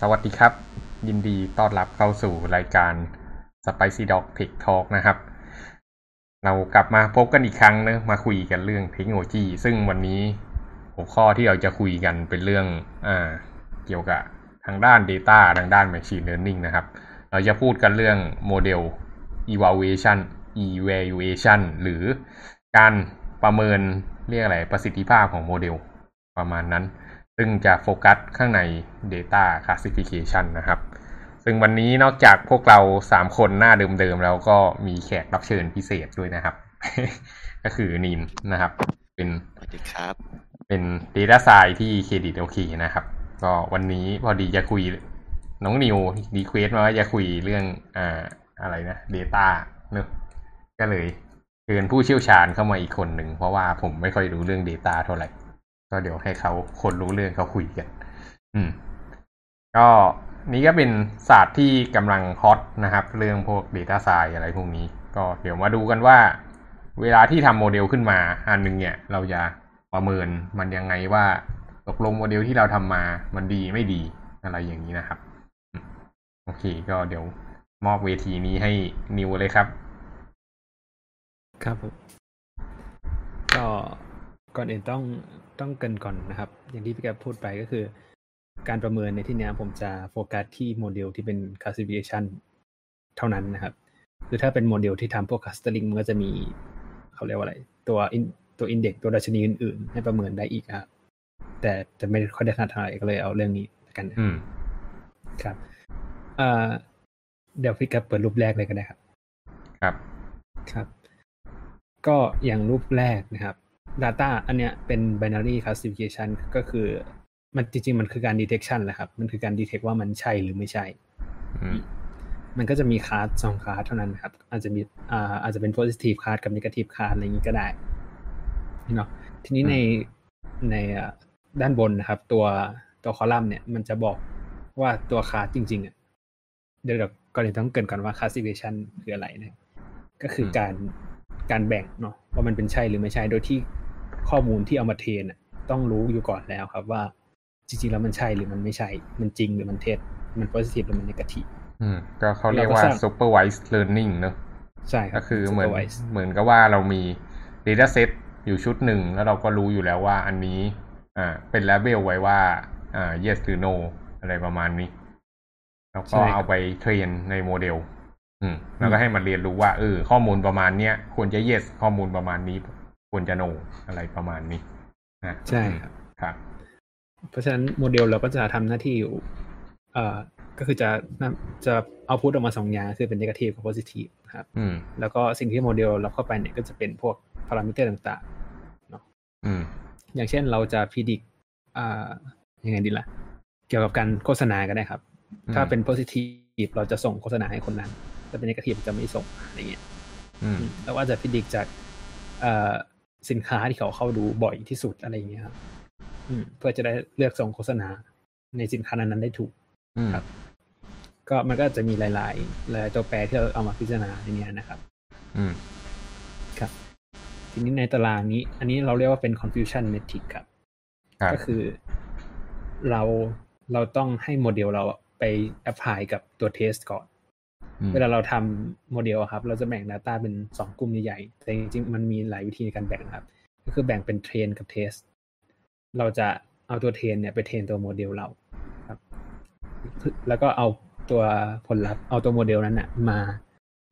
สวัสดีครับ ยินดีต้อนรับเข้าสู่รายการ Spicy Dog Tech Talk นะครับ เรากลับมาพบกันอีกครั้งนะมาคุยกันเรื่องเทคโนโลยี ซึ่งวันนี้หัวข้อที่เราจะคุยกันเป็นเรื่องอ่าเกี่ยวกับทางด้าน Data ทางด้าน Machine Learning นะครับ เราจะพูดกันเรื่องโมเดล evaluation evaluation หรือการประเมินเรียกอะไรประสิทธิภาพของโมเดลประมาณนั้น ซึ่งจะโฟกัสข้างใน Data Classification นะครับ ซึ่งวันนี้นอกจากพวกเราสามคนหน้าเดิมๆ แล้วก็มีแขกรับเชิญพิเศษด้วยนะครับ ก็คือนิวนะครับ เป็นสวัสดีครับ เป็น Data s c i ที่เครดิตโอเคนะครับ ก็วันนี้พอดีจะคุยน้องนิว request มาว่าจะคุยเรื่องอ่าอะไรนะ Data เนอะก็เลยเชิญผู้เชี่ยวชาญเข้ามาอีกคนหนึ่ง เพราะว่าผมไม่ค่อยรู้เรื่อง Data เท่าไหร่ ก็เดี๋ยวให้เขาคนรู้เรื่องเขาคุยกัน อืม ก็นี่ก็เป็นศาสตร์ที่กำลังฮอตนะครับ เรื่องพวก Data s c i อะไรพวกนี้ ก็เดี๋ยวมาดูกันว่า เวลาที่ทำโมเดลขึ้นมา อันหนึ่งเนี่ย เราจะประเมินมันยังไงว่าตกลงโมเดลที่เราทำมามันดีไม่ดีอะไรอย่างนี้นะครับ โอเค ก็เดี๋ยวมอบเวทีนี้ให้นิวเลยครับ ครับผมก็ก่อนอื่นต้อง ต้องเกริ่นก่อนนะครับ อย่างที่พี่แกปพูดไปก็คือ การประเมินในที่เนี้ยผมจะโฟกัสที่โมเดลที่เป็น classification เท่านั้นนะครับ คือถ้าเป็นโมเดลที่ทำพวก clustering มันก็จะมีเขาเรียกว่าอะไร ตัว in ตัว index ตัวดัชนีอื่นๆ ให้ประเมินได้อีกครับแต่จะไม่ค่อยได้ถนัดเท่าไหร่ก็เลยเอาเรื่องนี้ละกันนะอืมครับเอ่อเดี๋ยวพี่แกปเปิดรูปแรกเลยก็ได้ครับ ครับ ครับ ก็อย่างรูปแรกนะครับ Data อันเนี้ยเป็น binary classification ก็คือ มันจริง ๆ มันคือการ detection แหละครับ มันคือการ detect ว่ามันใช่หรือไม่ใช่อืมมันก็จะมีคาร์ดสองคาร์ดเท่านั้นครับ อาจจะมีอ่าอาจจะเป็น positive class กับ negative class อะไรอย่างนี้ก็ได้เนาะทีนี้ในในอ่าด้านบนนะครับ ตัวตัวคอลัมน์เนี่ย มันจะบอกว่าตัวคาร์ดจริง ๆอะเดี๋ยวเดี๋ยวก่อนอื่นต้องเกรินก่อนว่า classification คืออะไรนะก็คือการการแบ่งเนาะว่ามันเป็นใช่หรือไม่ใช่โดยที่ ข้อมูลที่เอามาเทรนอะต้องรู้อยู่ก่อนแล้วครับว่า จริงๆแล้วมันใช่หรือมันไม่ใช่ มันจริงหรือมันเท็จมัน positive หรือมัน negative อืมก็เขาเรียกว่าเราก็สร้าง supervised learning เนอะใช่ครัก็บคือเหมือน supervise เหมือนกับว่าเรามี Data Set อยู่ชุดหนึ่งแล้วเราก็รู้อยู่แล้วว่าอันนี้อ่าเป็น level ไว้ว่าอ่า yes หรือ no อะไรประมาณนี้ แล้วก็ใช่ครับเอาไปเทรนในโมเดล อืมแล้วก็ให้มันเรียนรู้ว่าเออข้อมูลประมาณเนี้ยควรจะ yes ข้อมูลประมาณนี้ ควรจะ no อะไรประมาณนี้นะใช่ครับครับ เพราะฉะนั้นโมเดลเราก็จะทำหน้าที่อยู่เอ่อก็คือจะนำจะเอาพุทออกมาสองอย่างคือเป็น negative กับ positive นะครับอืมแล้วก็สิ่งที่โมเดลรับเข้าไปเนี่ยก็จะเป็นพวกพารามิเตอร์ต่างอืมๆอย่างเช่นเราจะพิจิตอ่ายังไงดีล่ะ เกี่ยวกับการโฆษณาก็ได้ครับอืมถ้าเป็น positive เราจะส่งโฆษณาให้คนนั้นถ้าเป็น negative จะไม่ส่งอะไรเงี้ยอืมแล้วก็จะพิจิตจากเอ่อ สินค้าที่เขาเข้าดูบ่อยที่สุดอะไรอย่างเงี้ยครับอืมเพื่อจะได้เลือกส่งโฆษณาในสินค้านั้นๆได้ถูกอืมครับ ก็มันก็จะมีหลาย ๆ หลายๆตัวแปรที่เราเอามาพิจารณาในเนี้ยนะครับ อืมครับ ทีนี้ในตารางนี้ อันนี้เราเรียกว่าเป็น confusion metric ครับครับก็คือเราเราต้องให้โมเดลเราอะไป apply กับตัวเทสก่อนอืม เวลาเราทำโมเดลอะครับ เราจะแบ่ง Data เป็นสองกลุ่มใหญ่ๆ แต่จริงๆ มันมีหลายวิธีในการแบ่งนะครับ ก็คือแบ่งเป็น train กับ test เราจะเอาตัว train เนี่ยไป train ตัวโมเดลเราครับ แล้วก็เอาตัวผลลัพธ์ เอาตัวโมเดลนั้นนะมา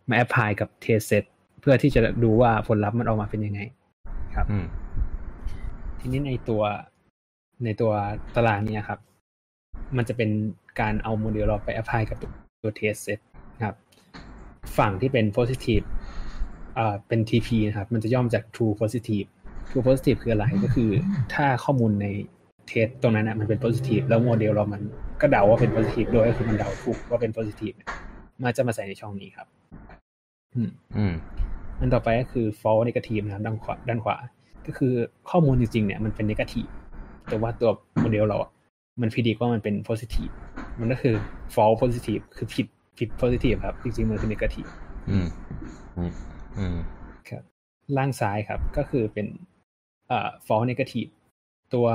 มา apply กับ test set เพื่อที่จะดูว่าผลลัพธ์มันออกมาเป็นยังไง ครับอืมทีนี้ในตัวในตัวตารางเนี้ยครับ มันจะเป็นการเอาโมเดลเราไป apply กับตัว test set นะครับ ฝั่งที่เป็น positive อ่าเป็น TP นะครับ มันจะย่อมาจาก true positive true positive คืออะไรก็คือถ้าข้อมูลใน test ตรงนั้นนะมันเป็น positive แล้วโมเดลเรามันก็เดาว่าเป็น positive ด้วยก็คือมันเดาถูกว่าเป็น positive เนี่ยมันจะมาใส่ในช่องนี้ครับ อืม อืมอันต่อไปก็คือ false negative นะครับด้านขวาด้านขวา ก็คือข้อมูลจริงๆเนี่ยมันเป็น negative แต่ว่าตัวโมเดลเราอะมัน predict ว่ามันเป็น positive มันก็คือ false positive คือผิด ผิด positive ครับ จริงๆมันคือ negative อืมอืมอืมครับ ล่างซ้ายครับ ก็คือเป็นเอ่อ false negative ตัว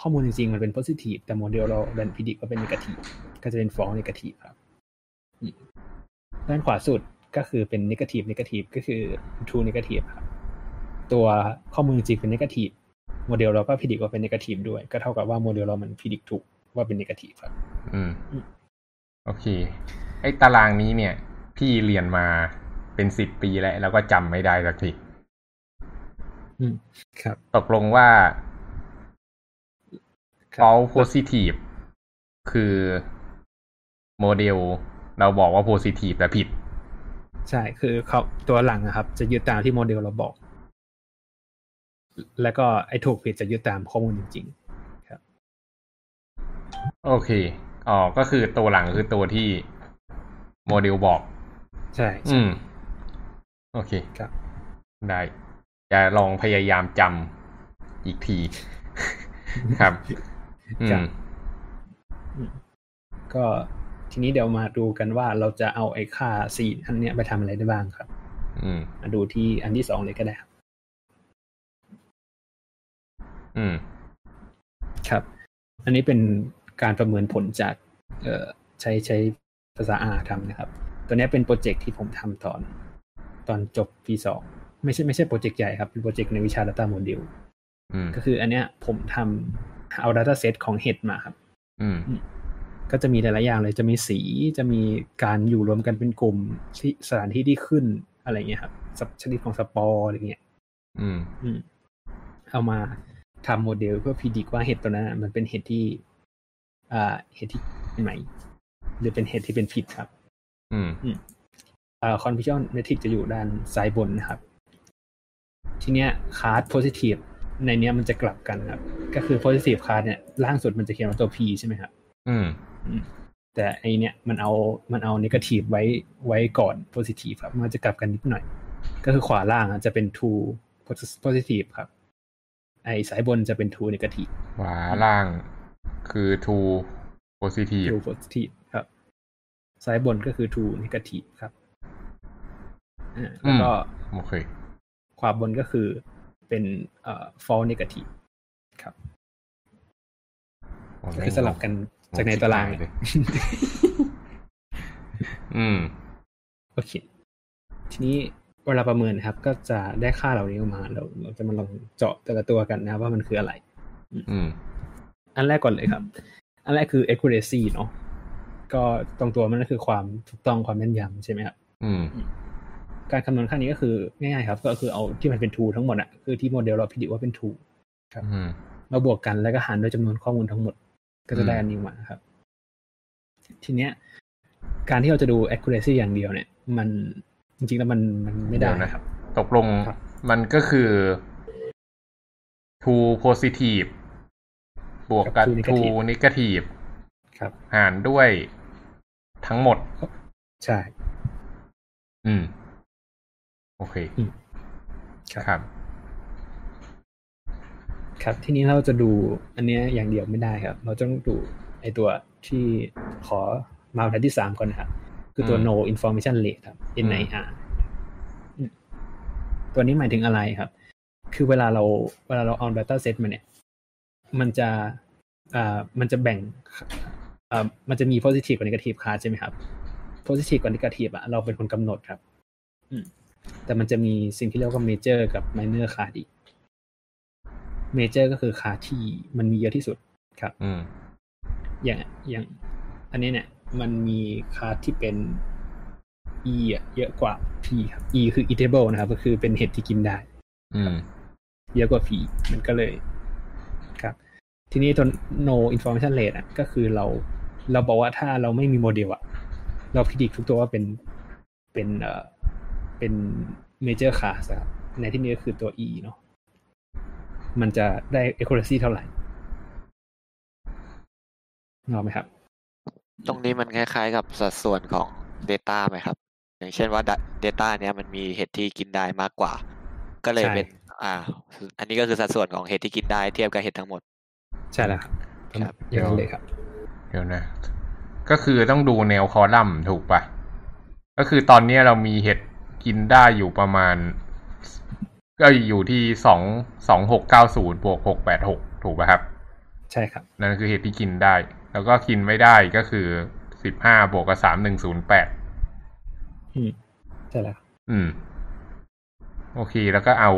ข้อมูลจริงๆ มันเป็น positive แต่โมเดลเราดันพิจิตว่าเป็น negative ก็จะเป็น false negative ครับด้านขวาสุดก็คือเป็น negative negative ก็คือ true negative ครับตัวข้อมูลจริงเป็น negative โมเดลเราก็พิจิตว่าเป็น negative ด้วย ก็เท่ากับว่าโมเดลเรามันพิจิตถูกว่าเป็น negative ครับ อืม โอเค ไอ้ตารางนี้เนี่ย พี่เรียนมาเป็นสิบปีแล้ว แล้วก็จำไม่ได้สักทีอืมครับ ตกลงว่าครับ false positive คือโมเดลเราบอกว่า positive แต่ผิด ใช่ คือเขาตัวหลังนะครับ จะยึดตามที่โมเดลเราบอก แล้วก็ไอ้ถูกผิดจะยึดตามข้อมูลจริงโอเค อ๋อ ก็คือตัวหลังคือตัวที่โมเดลบอกๆใช่ อืม โอเคครับ ได้ จะลองพยายามจำอีกที ครับ อืครัมบก็ทีนี้เดี๋ยวมาดูกันว่าเราจะเอาไอ้ค่าสี่อันเนี้ยไปทำอะไรได้บ้างครับ อืม มาดูที่อันที่สองเลยก็ได้ครับ อืม ครับ อันนี้เป็น การประเมินผลจากเอ่อใช้ใช้ภาษา R ทำนะครับ ตัวเนี้ยเป็นโปรเจกต์ที่ผมทำตอน ตอนจบปีสองไม่ใช่ไม่ใช่โปรเจกต์ใหญ่ครับ เป็นโปรเจกต์ในวิชา Data Model อืมก็คืออันเนี้ยผมทำเอา Data Set ของ Head มาครับอืมก็จะมีหลายๆอย่างเลยจะมีสีจะมีการอยู่รวมกันเป็นกลุ่มที่สถานที่ที่ขึ้นอะไรเงี้ยครับสับชนิดของสปอร์อะไรเงี้ยอืมอืม เอามาทำโมเดลเพื่อ predict ว่าเห็ดตัวนั้นนะมันเป็นเห็ดที่อ่า เห็ดที่เป็นพิษไหมหรือเป็นเห็ดที่เป็นพิษครับ อืมอ่า confusion matrix จะอยู่ด้านซ้ายบนนะครับ ทีเนี้ย card positive ในเนี้ยมันจะกลับกันครับ ก็คือ positive card เนี่ยล่างสุดมันจะเขียนว่าตัว p ใช่ไหมครับ อืมแต่ไอเนี้ยมันเอามันเอา negative ไว้ไว้ก่อน positive ครับ มันจะกลับกันนิดหน่อย ก็คือขวาล่างอะจะเป็น true positive ครับ ไอสายบนจะเป็น true negative ขวาล่าง คือ true positive true positive ครับ ซ้ายบนก็คือ true negative ครับอ่าแล้วก็โอเคขวาบนก็คือเป็นเอ่อ false negative ครับโอ้ก็คือสลับกันจากในตารางเนี่ยอืม โอเค ทีนี้เวลาประเมินนะครับ ก็จะได้ค่าเหล่านี้ออกมาเราเราจะมาลองเจาะแต่ละตัวกันนะครับว่ามันคืออะไร อืม อันแรกก่อนเลยครับ อันแรกคือ accuracy เนาะก็ตรงตัวมันก็คือความถูกต้องความแม่นยำใช่ไหมครับอืมการคำนวณค่านี้ก็คือง่ายๆครับ ก็คือเอาที่มันเป็น true ทั้งหมดอะคือที่โมเดลเราพิจิตรว่าเป็น true อืมเราบวกกันแล้วก็หารด้วยจำนวนข้อมูลทั้งหมด ก็จะได้อืมอันนี้มาครับ ทีเนี้ย การที่เราจะดู accuracy อย่างเดียวเนี่ย มันจริงๆแล้วมันมันไม่ได้เยวนะครับ ตกลงครับมันก็คือ true positive บวกกับกับ true true negative ครับ หารด้วยทั้งหมด ใช่ อืม โอเคอืมครับครับ ครับ ทีนี้เราจะดูอันเนี้ยอย่างเดียวไม่ได้ครับ เราต้องดูไอตัวที่ขอมาบรรทัดที่สามก่อนนะครับ คือตัวอืม no information rate ครับ NIR อืมตัวนี้หมายถึงอะไรครับ คือเวลาเราเวลาเราเอา data set มาเนี่ย มันจะอ่ามันจะแบ่งอ่ามันจะมี positive กับ negative card ใช่ไหมครับ positive กับ negative อะเราเป็นคนกำหนดครับ อืมแต่มันจะมีสิ่งที่เรียกว่า major กับ minor card อีก major ก็คือคาที่มันมีเยอะที่สุดครับ อืมอย่างอย่าง อันนี้เนี่ย มันมีคาร์ดที่เป็น e อะเยอะกว่า p ครับ e คือ eatable นะครับ ก็คือเป็นเห็ดที่กินได้ อืม เยอะกว่า p มันก็เลยครับ ทีนี้ตัว no information rate อะ ก็คือเรา เราบอกว่าถ้าเราไม่มีโมเดลอะ เราพิจิตรทุกตัวว่าเป็น เป็นเอ่อ เป็น major class อะครับ ในที่นี้ก็คือตัว e เนาะ มันจะได้ accuracy เท่าไหร่เงาไหมครับ ตรงนี้มันคล้ายๆกับสัดส่วนของ Data ไหมครับ อย่างเช่นว่า Da- Data เนี้ยมันมีเห็ดที่กินได้มากกว่า ก็เลยใช่เป็น อ่า อันนี้ก็คือสัดส่วนของเห็ดที่กินได้เทียบกับเห็ดทั้งหมด ใช่แล้วครับครับอย่างนั้นเลยครับ เดี๋ยวนะ ก็คือต้องดูแนวคอลัมน์ถูกปะก็คือตอนเนี้ยเรามีเห็ดกินได้อยู่ประมาณ ก็อยู่ที่สองสองหกเก้าศูนย์บวกหกแปดหกถูกปะครับ ใช่ครับ นั่นคือเหตุที่กินได้ แล้วก็กินไม่ได้ก็คือสิบห้าบวกกับสามหนึ่งศูนย์แปดอืมใช่แล้ว อืม โอเค แล้วก็เอา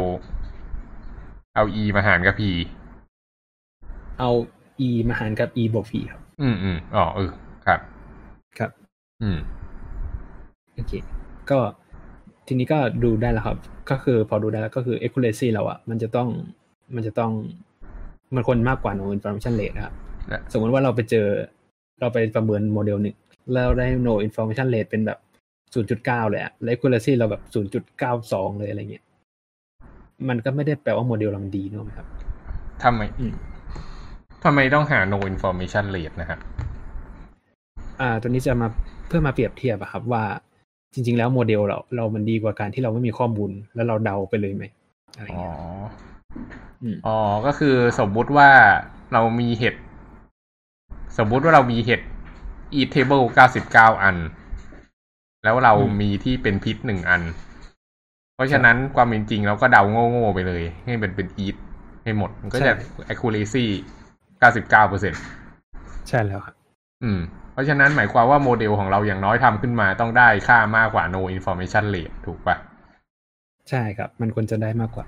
เอา e มาหารกับ p เอา e มาหารกับ e บวก p ครับ อืมอืมอ๋อเออครับ ครับ อืมโอเค ก็ทีนี้ก็ดูได้แล้วครับ ก็คือพอดูได้แล้วก็คือ accuracy เราอะมันจะต้องมันจะต้องมันควรมากกว่า no information rate นะครับและสมมติว่าเราไปเจอ เราไปประเมินโมเดลหนึ่งแล้วได้ no information rate เป็นแบบ0.9เลยอะและ accuracy เราแบบ0.92เลยอะไรเงี้ย มันก็ไม่ได้แปลว่าโมเดลเรามันดีเนอะครับทำไมอืม ทำไมต้องหา no information rate นะครับอ่า ตัวนี้จะมาเพื่อมาเปรียบเทียบอะครับว่าจริง ๆ แล้วโมเดลเราเรามันดีกว่าการที่เราไม่มีข้อมูลแล้วเราเดาไปเลยไหมอะไรอ๋อเงี้ยอืมอ๋อก็คือสมมุติว่าเรามีเห็ด สมมุติว่าเรามีเห็ด eat table 99 อัน แล้วเราอืมมีที่เป็นพิษหนึ่งอัน เพราะฉะนั้นความเป็นจริงเราก็เดาโง่ ๆ ไปเลย ให้เป็นเป็น eat ให้หมด มันก็จะ accuracy 99เปอร์เซ็นใช่แล้วครับอืม เพราะฉะนั้นหมายความว่าโมเดลของเราอย่างน้อยทำขึ้นมาต้องได้ค่ามากกว่า no information rate ถูกปะใช่ครับ มันควรจะได้มากกว่า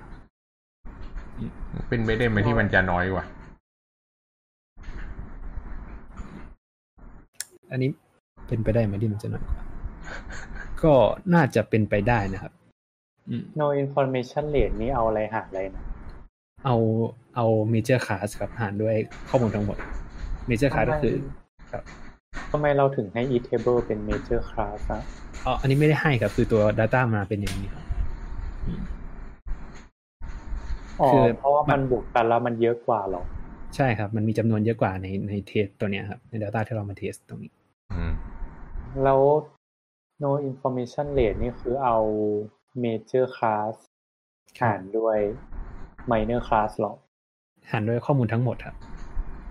เป็นไม่ได้ไหมที่มันจะน้อยกว่า อันนี้เป็นไปได้ไหมที่มันจะน้อยกว่า ก็น่าจะเป็นไปได้นะครับอืม no information rate นี้เอาอะไรหารอะไรนะ เอาเอา major class ครับหารด้วยข้อมูลทั้งหมด major class ก็คือครับทำไมเราถึงให้ e table เป็น major class อะอ๋อ อันนี้ไม่ได้ให้ครับ คือตัว data มาเป็นอย่างนี้ครับอืมอ๋อคือเพราะว่ามันบวกกันแล้วมันเยอะกว่าเหรอ ใช่ครับ มันมีจำนวนเยอะกว่าในในเทสตัวเนี้ยครับ ใน data ที่เรามาเทสตรงนี้อืมแล้ว no information rate นี่คือเอา major class หารด้วย minor class เหรอหารด้วยข้อมูลทั้งหมดครับ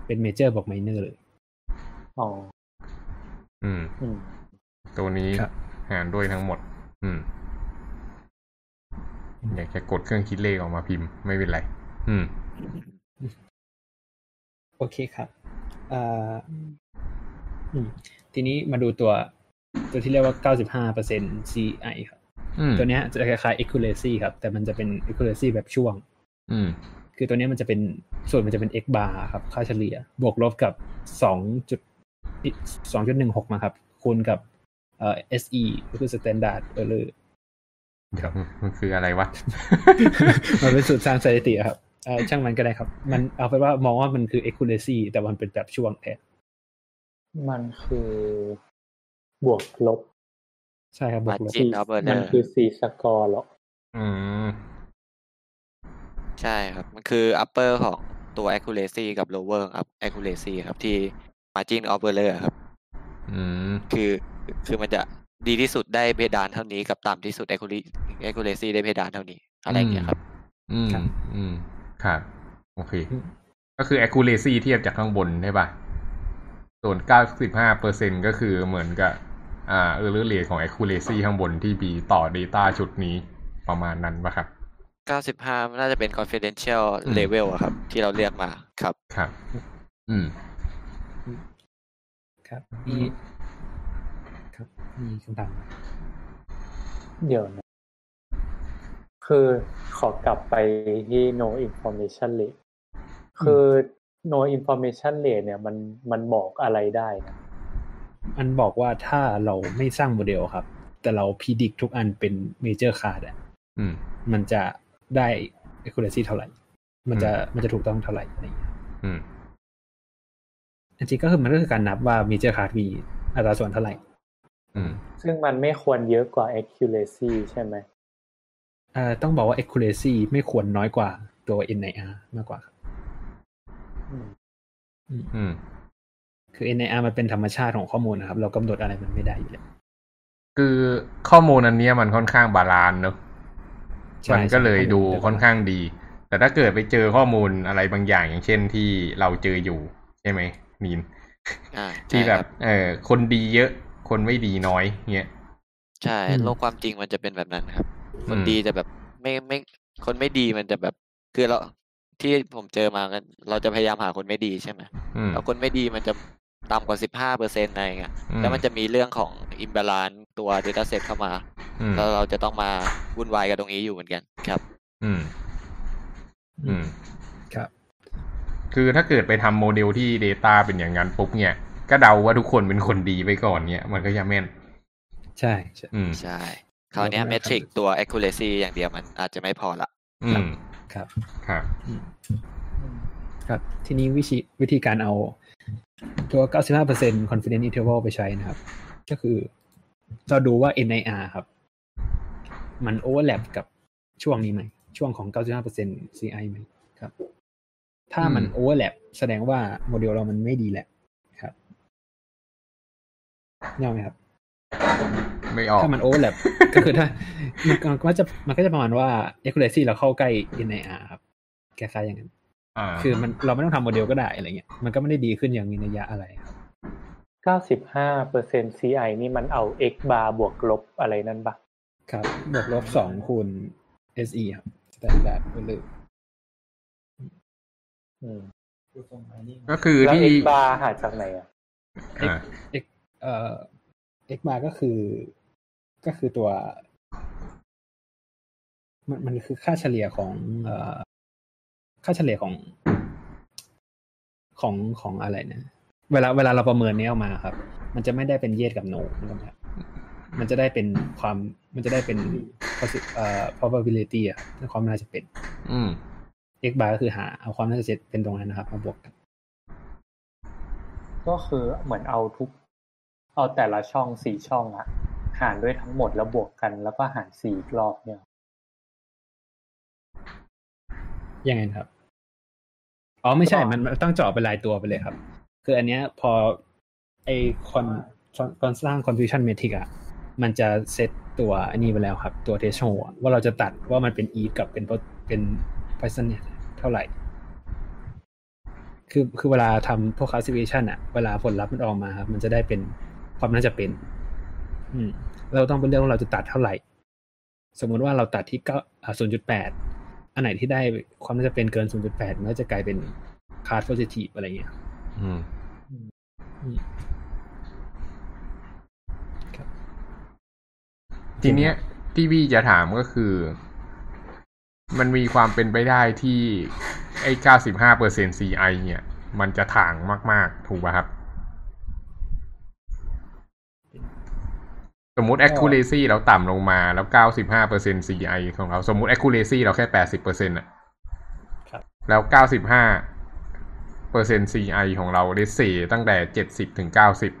เป็น major บอก minor เลย อ๋อ อืมอืมตัวนี้ครับหารด้วยทั้งหมด อืม อยากจะกดเครื่องคิดเลขออกมาพิมพ์ ไม่เป็นไร อืม โอเคครับอ่าอืมทีนี้มาดูตัว ตัวที่เรียกว่า 95% CI ครับอืมตัวเนี้ยจะคล้ายๆ accuracy ครับ แต่มันจะเป็น accuracy แบบช่วง อืมคือตัวเนี้ยมันจะเป็นส่วนมันจะเป็น x bar ครับ ค่าเฉลี่ย บวกลบกับสองจุดสองจุดหนึ่งหกมาครับ คูณกับเอ่อ SE ก็คือ standard error เดี๋ยวมันคืออะไรวะ มันเป็นสูตรสร้างสถิติอะครับเอ่อช่างมันก็ได้ครับ มันเอาไปนว่ามองว่ามันคือ accuracy แต่มันเป็นแบบช่วงแทนมันคือบวกลบ ใช่ครับบวกลบ Margin of error มันคือ c score เหรออืม ใช่ครับ มันคือ upper ของตัว accuracy กับ lower ครับ accuracy ครับที่ margin of error ครับ อืม คือคือมันจะดีที่สุดได้เพดานเท่านี้กับต่ำที่สุด accuracy accuracy ได้เพดานเท่านี้ อะไรอย่างเงี้ยครับ อืมครับอืม ครับ โอเคอืมก็คือ accuracy เทียบจากข้างบนใช่ป่ะ ส่วน 95เปอร์เซ็นก็คือเหมือนกับ อ่าเออร์เลทของ accuracy ข้างบนที่มีต่อ data ชุดนี้ประมาณนั้นป่ะครับ 95น่าจะเป็น confidential อืม level อะครับ ที่เราเรียกมาครับ ครับ อืม ครับมีครับมีคำถามไหมเดี๋ยวนะ คือขอกลับไปที่ no information rate คือ no information rate เนี่ย มันมันบอกอะไรได้นะอันบอกว่าถ้าเราไม่สร้างโมเดลครับ แต่เราพิดิกทุกอันเป็น major class อะอืมมันจะ ได้ accuracy เท่าไหร่ มันจะมันจะถูกต้องเท่าไหร่อะไรอย่างเงี้ยอืมจริงๆก็คือมันก็คือการนับว่า major class มีอัตราส่วนเท่าไหร่อืมซึ่งมันไม่ควรเยอะกว่า accuracy ใช่ไหมเอ่อต้องบอกว่า accuracy ไม่ควรน้อยกว่าตัว NIR มากกว่าครับอืมอืมคือ NIR มันเป็นธรรมชาติของข้อมูลนะครับ เรากำหนดอะไรมันไม่ได้อยู่แล้วคือข้อมูลอันเนี้ยมันค่อนข้าง balance เนอะใช่ มันก็เลยใช่ดูข้อมูลค่อนข้างดี แต่ถ้าเกิดไปเจอข้อมูลอะไรบางอย่างอย่างเช่นที่เราเจออยู่ ใช่ไหมนีนอ่าที่ใช่แบบครับเออคนดีเยอะ คนไม่ดีน้อยเงี้ยใช่อืมโลกความจริงมันจะเป็นแบบนั้นครับ คนอืมดีจะแบบไม่ไม่คนไม่ดีมันจะแบบ คือเราที่ผมเจอมากันเราจะพยายามหาคนไม่ดีใช่ไหมอืมแล้วคนไม่ดีมันจะต่ำกว่าสิบห้าเปอร์เซ็นต์อะไรเงี้ยอืมแล้วมันจะมีเรื่องของอิมบาลานตัว Dataset เข้ามา อืมแล้วเราจะต้องมาวุ่นวายกับตรงนี้อยู่เหมือนกันครับ อืม อืม ครับ คือถ้าเกิดไปทำโมเดลที่ Data เป็นอย่างนั้นปุ๊บเนี่ย ก็เดาว่าทุกคนเป็นคนดีไปก่อนเนี่ย มันก็จะแม่น ใช่ใช่อืมใช่คราวเนี้ยเราก็เมได้ทริกครับตัว accuracy อย่างเดียวมันอาจจะไม่พอละ อืม ครับ ครับอืมครับ ทีนี้วิธีวิธีการเอาตัว 95% confidence interval ไปใช้นะครับ ก็คือ เราดูว่า NIR ครับ มัน overlap กับช่วงนี้ไหม ช่วงของ 95% CI ไหมครับ ถ้ามันอืม overlap แสดงว่าโมเดลเรามันไม่ดีแหละครับเนี่ยไหมครับ ไม่ออก ถ้ามัน overlap ก็คือถ้ามันมันก็จะมันก็จะประมาณว่า accuracy เราเข้าใกล้ NIR ครับคล้ายๆอย่างนั้นอ่าคือมันเราไม่ต้องทำโมเดลก็ได้อะไรเงี้ย มันก็ไม่ได้ดีขึ้นอย่างมีนัยยะอะไรครับเก้าสิบห้าเปอร์เซ็น CI นี่มันเอา x bar บวกลบอะไรนั่นปะ ครับบวกลบสองคูณ SE ครับ standard value อืมก็คือแล้วที่ x bar หาจากไหนอะอ่า x เอ่อ x bar ก็คือ ก็คือตัว มันมันคือค่าเฉลี่ยของ เอ่อ ค่าเฉลี่ยของของของอะไรนะ เวลาเวลาเราประเมินนี้ออกมาครับ มันจะไม่ได้เป็นเยสกับโนนะครับ มันจะได้เป็นความมันจะได้เป็น possi- เอ่อ probability อะครับความน่าจะเป็น อืม x bar ก็คือหาเอาความน่าจะเป็นตรงนั้นนะครับมาบวกกันก็คือเหมือนเอาทุก เอาแต่ละช่องสี่ช่องอะหารด้วยทั้งหมดแล้วบวกกันแล้วก็หารสี่อีกรอบเนี่ยยังไงนะครับ อ๋อไม่ใช่มันมันต้องเจาะเป็นรายตัวไปเลยครับ คืออันเนี้ยพอไอคอนตอนสร้าง confusion metric อะ มันจะเซตตัวอันนี้ไปแล้วครับ ตัว threshold อะว่าเราจะตัดว่ามันเป็น e กับเป็น po- เป็น Poisson เนี่ยเท่าไหร่ คือคือเวลาทำพวก classification อะเวลาผลลัพธ์มันออกมาครับ มันจะได้เป็นความน่าจะเป็น อืม เราต้องเป็นเรื่องว่าเราจะตัดเท่าไหร่ สมมุติว่าเราตัดที่เก้าอ่าศูนย์จุดแปดอันไหนที่ได้ความน่าจะเป็นเกิน0.8มันก็จะกลายเป็น class positive อะไรเงี้ยครับอืม อืมครับ ทีเนี้ยที่พี่จะถามก็คือ มันมีความเป็นไปได้ที่ไอ้เก้าสิบห้าเปอร์เซ็น CI เนี่ย มันจะถ่างมาก ๆ ถูกป่ะครับ สมมุติ accuracy เราต่ำลงมาแล้วเก้าสิบห้าเปอร์เซ็น CI ของเรา สมมุติ accuracy เราแค่แปดสิบเปอร์เซ็นต์อะครับแล้วเก้าสิบห้าเปอร์เซ็น CI ของเราได้เสตั้งแต่เจ็ดสิบถึงเก้าสิบเนอะ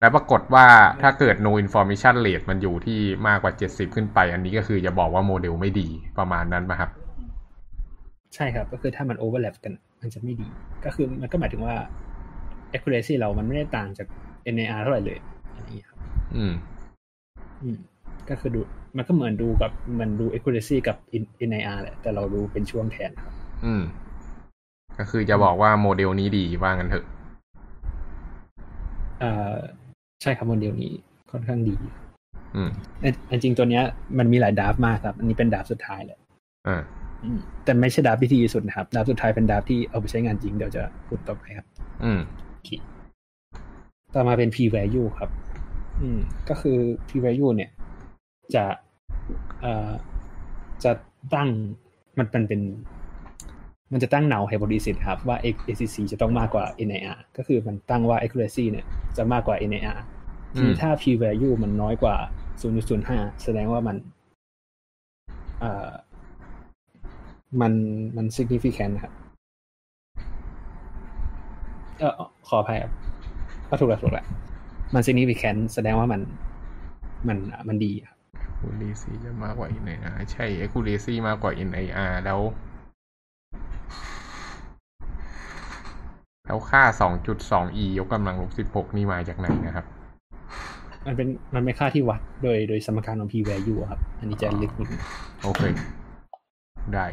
แล้วปรากฏว่าถ้าเกิด no information rate มันอยู่ที่มากกว่าเจ็ดสิบขึ้นไป อันนี้ก็คือจะบอกว่าโมเดลไม่ดีประมาณนั้นป่ะครับ ใช่ครับ ก็คือถ้ามัน overlap กัน มันจะไม่ดี ก็คือมันก็หมายถึงว่า accuracy เรามันไม่ได้ต่างจาก NAR เท่าไหร่เลยอะไรอย่างเงี้ยครับ อืม อืม ก็คือดู มันก็เหมือนดูกับมันดู accuracy กับ NIR แหละ แต่เราดูเป็นช่วงแทนครับ อืม ก็คือจะบอกว่าโมเดลนี้ดีว่างั้นเถอะเอ่อ ใช่ครับโมเดลนี้ค่อนข้างดี อืมแต่จริงๆตัวเนี้ยมันมีหลาย draft มากครับ อันนี้เป็น draft สุดท้ายแหละอ่าอืมแต่ไม่ใช่ดราฟต์ที่ดีที่สุดนะครับดราฟต์สุดท้ายเป็นดราฟต์ที่เอาไปใช้งานจริงเดี๋ยวจะพูดต่อไปครับ อืมโอเคต่อมาเป็น p value ครับ อืม ก็คือ p value เนี่ย จะเอ่อจะตั้งมันมันเป็น มันจะตั้ง null hypothesis ครับว่า ACC จะต้องมากกว่า NIR ก็คือมันตั้งว่า accuracy เนี่ยจะมากกว่า NIR อืมทีนี้ถ้า p value มันน้อยกว่า 0.05 แสดงว่ามันเอ่อมันมัน significant นะครับเออขออภัยครับก็ถูกแล้วถูกแล้วมัน significant แสดงว่ามันมันมันดีครับ accuracy จะมากกว่า NIR ใช่ accuracy มากกว่า NIR แล้ว แล้วค่า 2.2e ยกกำลังลบ 16 นี่มาจากไหนนะครับ มันเป็นมันเป็นค่าที่วัดโดยโดยสมการของ p value ครับ อันนี้จะลึกนิดนึงโอเค ได้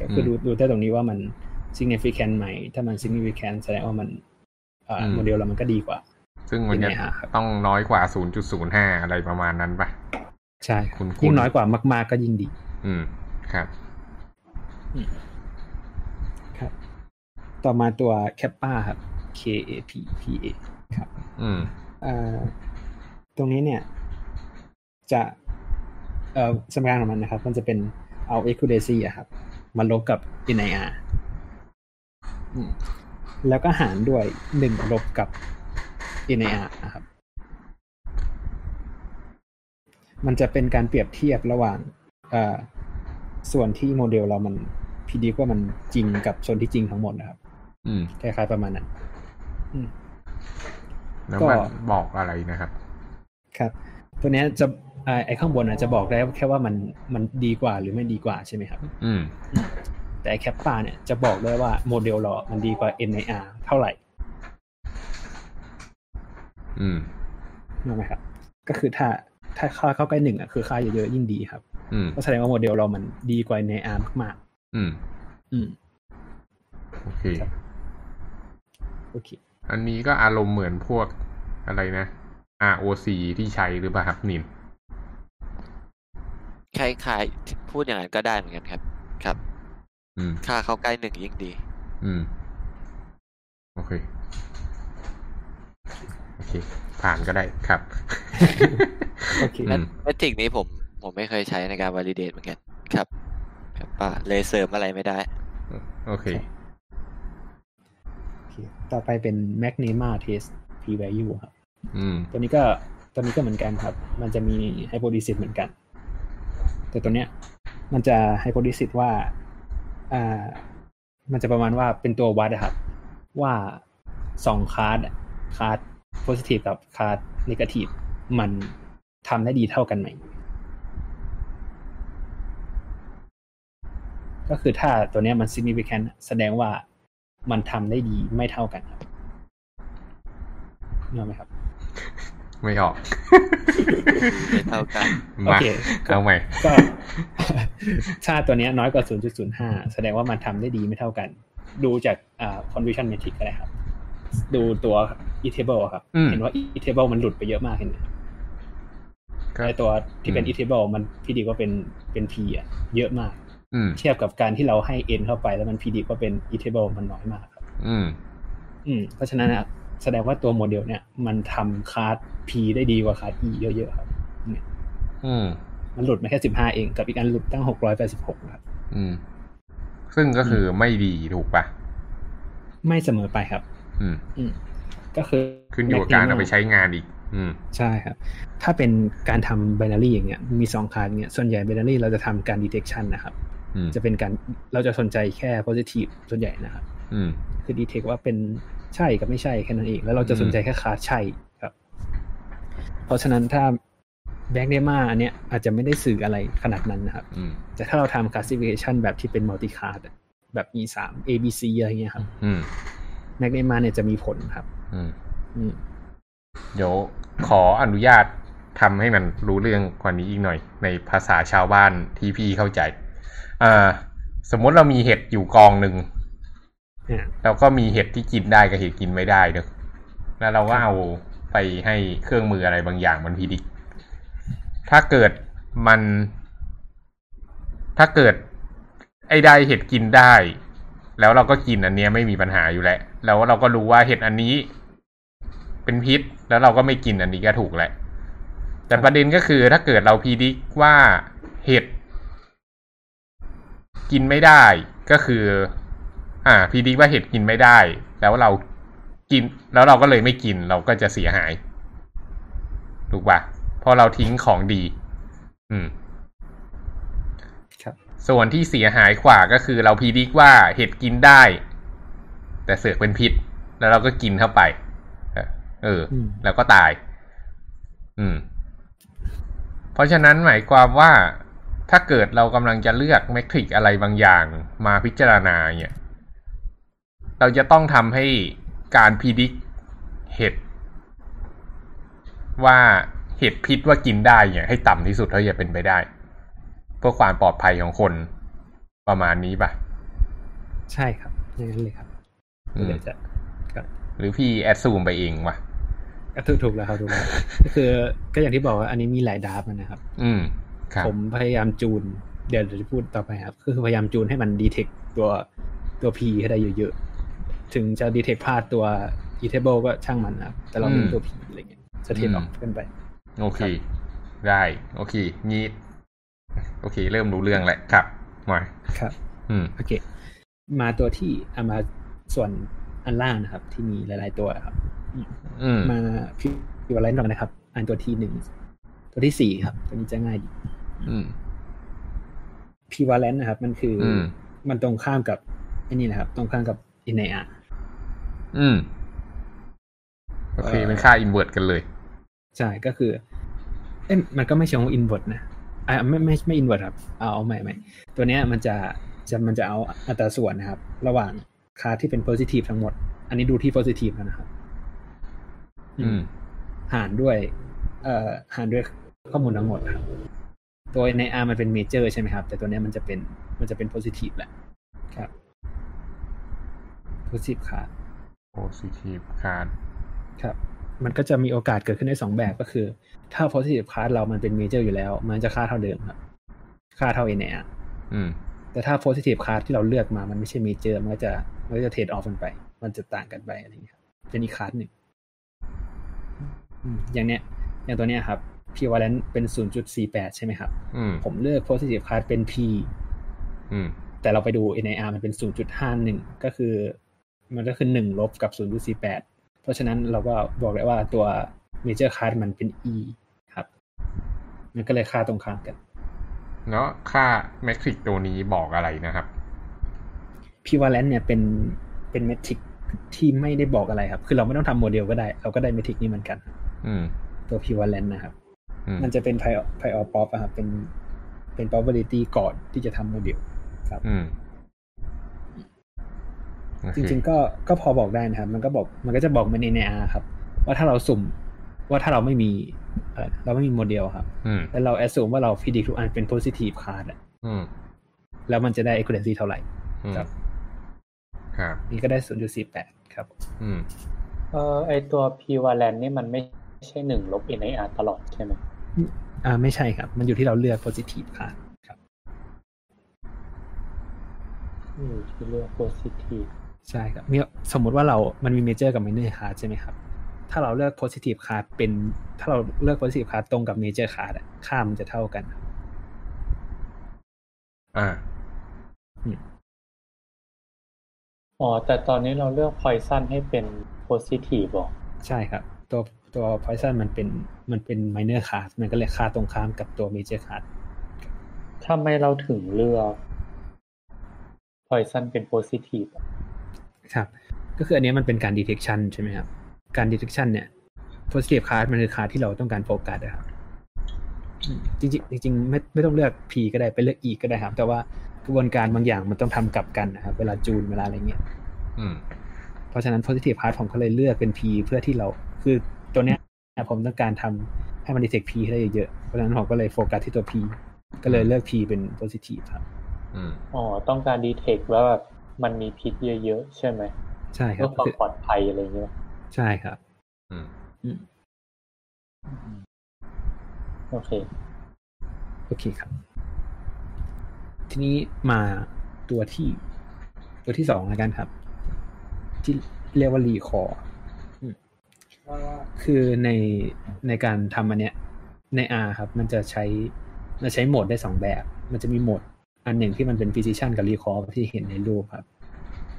ก็คืออมดูดูได้ตรงนี้ว่ามัน significant ไหม ถ้ามัน significant แสดงว่ามันเอ่ออมโมเดลเรามันก็ดีกว่า ซึ่งมันจะ NIR ครับต้องน้อยกว่า 0.05 อะไรประมาณนั้นปะใช่ครับคุ้นๆยิ่งน้อยกว่ามาก ๆ ก็ยิ่งดี อืม ครับครับ ต่อมาตัวแคปป้าครับ K A P P A ครับอืมอ่าตรงนี้เนี่ย จะเอ่อสมการของมันนะครับ มันจะเป็นเอา accuracy อะครับ มาลบกับ NIR อืมแล้วก็หารด้วยหนึ่งลบกับ NIR นะครับ มันจะเป็นการเปรียบเทียบระหว่างเอ่อส่วนที่โมเดลเรามันพีดีว่ามันจริงกับส่วนที่จริงทั้งหมดนะครับ อืมคล้ายๆประมาณนั้นอืมแล้วก็มันบอกอะไรนะครับ ครับ ตัวเนี้ยจะไอ้ไอ้ข้างบนอะจะบอกได้แค่ว่ามันมันดีกว่าหรือไม่ดีกว่าใช่ไหมครับ อืม แต่ไอ้แคปปาเนี่ยจะบอกได้ว่าโมเดลเรามันดีกว่า NIR เท่าไหร่ อืมรู้ไหมครับ ก็คือถ้าถ้าค่าเข้าใกล้หนึ่งอะคือค่าเยอะๆยิ่งดีครับ อืมก็แสดงว่าโมเดลเรามันดีกว่า NIR มากอืมๆอืม โอเคครับ โอเค อันนี้ก็อารมณ์เหมือนพวกอะไรนะ ROC ที่ใช้หรือเปล่าครับนินคล้ายๆพูดอย่างนั้นก็ได้เหมือนกันครับ ครับ อืม ค่าเข้าใกล้หนึ่งยิ่งดี อืม โอเค โอเค ผ่านก็ได้ครับ โอเคอืมเมทริกนี้ผม ผมไม่เคยใช้ในการ validate เหมือนกัน ครับ ครับป้าเลยเสริมอะไรไม่ได้ โอเคโอเค ต่อไปเป็น Magnema Test P value ครับอืมตัวนี้ก็ตัวนี้ก็เหมือนกันครับ มันจะมี hypothesis เหมือนกัน แต่ตัวเนี้ย มันจะ hypothesis ว่า อ่า มันจะประมาณว่าเป็นตัววัดอะครับ ว่าสองคาร์ดอะคาร์ด positive กับคาร์ด negative มันทำได้ดีเท่ากันไหม ก็คือถ้าตัวเนี้ยมัน significant แสดงว่า มันทำได้ดีไม่เท่ากันครับนึกออกไหมครับ ไม่ออกไม่เท่ากันโอมาเคเอาใหม่ก็ถ้าตัวเนี้ยน้อยกว่า 0.05 แสดงว่ามันทำได้ดีไม่เท่ากัน ดูจากอ่า confusion matrix ก็ได้ครับ ดูตัว e-table อะครับอืมเห็นว่า e-table มันหลุดไปเยอะมากเห็นไหมก็ไอตัวที่เป็นอืม e-table มัน PD ก็เป็นเป็น P อะเยอะมากอืม เทียบกับการที่เราให้ n เข้าไปแล้วมัน PD ก็เป็น e-table มันน้อยมากครับ อืม อืม เพราะฉะนั้นอะแสดงว่าตัวโมเดลเนี่ย มันทำคาร์ด P ได้ดีกว่า class E เยอะๆครับเนี่ยอืมมันหลุดมาแค่15เอง กับอีกอันหลุดตั้ง686ครับ อืม ซึ่งก็คือไม่ดีถูกปะไม่เสมอไปครับ อืม อืม ก็คือ ขึ้นอยู่กับการเอาไปใช้งานอีก อืม ใช่ครับ ถ้าเป็นการทำ binary อย่างเงี้ย มีสองคาร์ดเงี้ย ส่วนใหญ่ binary เราจะทำการ detection นะครับอืม จะเป็นการเราจะสนใจแค่ positive ส่วนใหญ่นะครับอืมคือ detect ว่าเป็นใช่กับไม่ใช่แค่นั้นเอง แล้วเราจะสนใจแค่คาร์ดใช่ครับ เพราะฉะนั้นถ้า back d e m a อันเนี้ยอาจจะไม่ได้สื่ออะไรขนาดนั้นนะครับอืมแต่ถ้าเราทำ classification แบบที่เป็น multi card อะแบบ E 3 A B C อะไรเงี้ยครับอืม back d e m a เนี่ยจะมีผลครับอืมอืมเดี๋ยวขออนุญาตทำให้มันรู้เรื่องกว่านี้อีกหน่อย ในภาษาชาวบ้านที่พี่เข้าใจ อ่า สมมติเรามีเห็ดอยู่กองหนึ่งอ่าแล้วก็มีเห็ดที่กินได้กับเห็ดกินไม่ได้เนอะแล้วเราก็เอาไปให้เครื่องมืออะไรบางอย่างมันพิดิกถ้าเกิดมัน ถ้าเกิด ไอ้ได้เห็ดกินได้ แล้วเราก็กินอันเนี้ยไม่มีปัญหาอยู่แล้วแล้วเราก็รู้ว่าเห็ดอันนี้ เป็นพิษ แล้วเราก็ไม่กินอันนี้ก็ถูกแหละแต่ประเด็นก็คือถ้าเกิดเราพิดิกว่าเห็ด กินไม่ได้ก็คือ อ่าพีดีว่าเห็ดกินไม่ได้ แล้วเรากิน แล้วเราก็เลยไม่กินเราก็จะเสียหาย ถูกปะเพราะเราทิ้งของดี อืมครับส่วนที่เสียหายกว่าก็คือเราพีดิกว่าเห็ดกินได้ แต่เสือกเป็นพิษ แล้วเราก็กินเข้าไป เออเอออืมแล้วก็ตาย อืม เพราะฉะนั้นหมายความว่า ถ้าเกิดเรากำลังจะเลือกเมทริกอะไรบางอย่างมาพิจารณาเนี่ยเราจะต้องทำให้การพิดิกเห็ดว่าเห็ดพิษว่ากินได้เนี่ยให้ต่ำที่สุดเท่าที่จะเป็นไปได้ เพื่อความปลอดภัยของคนประมาณนี้ปะใช่ครับอย่างนั้นเลยครับอืมเดี๋ยวจะก็หรือพี่แอดซูมไปเองวะก็ถูกถูกแล้วครับถูกแล้วก็คือก็อย่างที่บอกว่าอันนี้มีหลายดราฟต์นะครับ อืมครับ ผมพยายามจูน เดี๋ยวจะพูดต่อไปครับก็คือพยายามจูนให้มันดีเทคตัวตัว P ให้ได้เยอะๆ ถึงจะดีเทคพลาดตัว e t a b l e ก็ช่างมันนะครับ แต่เราเป็นตัว P อะไรเงี้ยจะเทรดออกขึ้นไป โอเค ได้ โอเค งี้ โอเค เริ่มรู้เรื่องแหละครับ มา ครับ อืม โอเค มาตัวที่เอามาส่วนอันล่างนะครับ ที่มีหลาย ๆ ตัวครับอืมมา prevalence หน่อยนะครับ อันตัวที่หนึ่ง ตัวที่สี่ครับ ตัวนี้จะง่ายดีอืม prevalence นะครับ มันคืออมมันตรงข้ามกับไอ้นี่นะครับ ตรงข้ามกับ NIR อืมโอเคเป็นค่า invert กันเลย ใช่ก็คือ เอ้ยมันก็ไม่ใช่ของ invert นะอ่าไม่ไม่ไม่ invert ครับ เอาเอาใหม่ใหม่ตัวเนี้ยมันจะจะมันจะเอาอัตราส่วนนะครับ ระหว่างค่าที่เป็น positive ทั้งหมด อันนี้ดูที่ positive แล้วนะครับ อืม หารด้วย เอ่อ หารด้วยข้อมูลทั้งหมดครับ ตัวใน R มันเป็นเมเจอร์ใช่ไหมครับ แต่ตัวเนี้ยมันจะเป็นมันจะเป็น positive แหละครับ positive ค่า positive card ครับ มันก็จะมีโอกาสเกิดขึ้นได้สองแบบก็คือ ถ้า positive class เรามันเป็น major อยู่แล้ว มันจะค่าเท่าเดิมครับ ค่าเท่า NIR อืมแต่ถ้า positive card ที่เราเลือกมามันไม่ใช่เมเจอร์มันก็จะมันก็จะ trade-off กันไป มันจะต่างกันไปอะไรอย่างเงี้ยครับเป็นอีกคาร์ดหนึ่งอืมอย่างเนี้ยอย่างตัวเนี้ยครับ prevalence เป็น 0.48 ใช่ไหมครับอืมผมเลือก positive class เป็น p อืมแต่เราไปดู NIR มันเป็น 0.51 ก็คือ มันก็คือหนึ่งลบกับ 0.48 เพราะฉะนั้นเราก็บอกได้ว่าตัว major card มันเป็น E ครับ มันก็เลยค่าตรงข้ามกัน แล้วค่าเมทริกตัวนี้บอกอะไรนะครับ p valence เนี่ยเป็นเป็นเมทริกที่ไม่ได้บอกอะไรครับ คือเราไม่ต้องทำโมเดลก็ได้ เราก็ได้เมทริกนี้เหมือนกัน อืมตัว p valence นะครับอื มมันจะเป็น prior prior prop อะครับเป็นเป็น probability ก่อนที่จะทำโมเดลครับอืมโอเคจริง ๆ ก็ก็พอบอกได้นะครับ มันก็บอก มันก็จะบอกในในอาครับ ว่าถ้าเราสุ่มว่าถ้าเราไม่มีเอ่อเราไม่มีโมเดลครับอืมแล้วเราแอสซูมว่าเราพิจิตทุกอันเป็น positive card อะอืมแล้วมันจะได้ accuracy เท่าไหร่อืมครับ ครับนี่ก็ได้0.48ครับ อืม เออไอตัว p valence นี่มันไม่ใช่หนึ่งลบ NIR ตลอดใช่ไหม อ่าไม่ใช่ครับ มันอยู่ที่เราเลือก positive card ครับอยู่ที่เลือก positive ใช่ครับมีสมมุติว่าเรา มันมี major กับ minor card ใช่ไหมครับ ถ้าเราเลือก positive card เป็น ถ้าเราเลือก positive card ตรงกับ major card อะค่ามันจะเท่ากันครับอ่าอ๋อ แต่ตอนนี้เราเลือก poison ให้เป็น positive หรอใช่ครับ ตัว ตัว poison มันเป็นมันเป็น minor card มันก็เลยค่าตรงข้ามกับตัว major card ทำไมเราถึงเลือก poison เป็น positive อะครับ ก็คืออันเนี้ยมันเป็นการ detection ใช่ไหมครับ การ detection เนี่ย positive card มันคือ card ที่เราต้องการโฟกัสนะครับอืมจริงๆจริงๆไม่ไม่ต้องเลือก P ก็ได้ไปเลือก E ก็ได้ครับ แต่ว่ากระบวนการบางอย่างมันต้องทำกลับกันนะครับ เวลาจูนเวลาอะไรเงี้ยอืมเพราะฉะนั้น positive card ผมก็เลยเลือกเป็น P เพื่อที่เราคือ ตัวเนี้ยผมต้องการทำให้มัน detect P ให้ได้เยอะๆ เพราะฉะนั้นผมก็เลยโฟกัสที่ตัว P ก็เลยเลือก P เป็น positive ครับอ๋อ ต้องการ detect ว่าแบบมันมีพิษเยอะๆ ใช่ไหม ใช่คเพื่รัอบความคือปลอดภัยอะไรเงี้ย ใช่ครับอืมอืมโอเค โอเคครับ ทีนี้มาตัวที่ ตัวที่สองแล้วกันครับ ที่เรียกว่ารีคอร์ คือในในการทำอันเนี้ยใน R ครับ มันจะใช้มันใช้โหมดได้สองแบบ มันจะมีโหมดอันหนึ่งที่มันเป็น precision กับ recall ที่เห็นในรูปครับ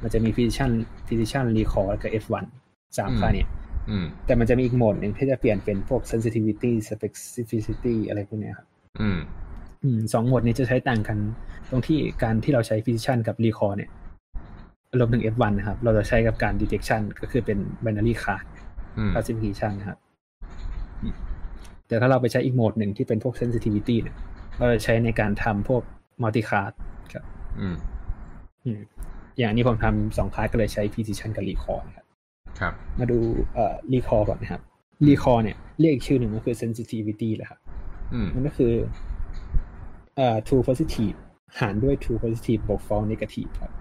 มันจะมี precision precision recall กับ F1 สามอืมค่าเนี่ยอืมแต่มันจะมีอีกโหมดหนึ่งที่จะเปลี่ยนเป็นพวก sensitivity specificity อะไรพวกเนี้ยครับอืมอืมสองโหมดนี้จะใช้ต่างกัน ตรงที่การที่เราใช้ precision กับ recall เนี่ยรวมถึง F1 นะครับ เราจะใช้กับการ detection ก็คือเป็น binary card อืม classification นะครับอืมแต่ถ้าเราไปใช้อีกโหมดหนึ่งที่เป็นพวก sensitivity เนี่ยเราจะใช้ในการทำพวก multi card ครับอืมอืมอย่างอันนี้ผมทำสองคาร์ดก็เลยใช้ precision กับ recall นะครับครับ มาดูเอ่อ recall ก่อนนะครับ recall เนี่ย เรียกอีกชื่อหนึ่งก็คือ sensitivity แหละครับอืมมันก็คือเอ่อ true positive หารด้วย true positive บวก false negative ครับ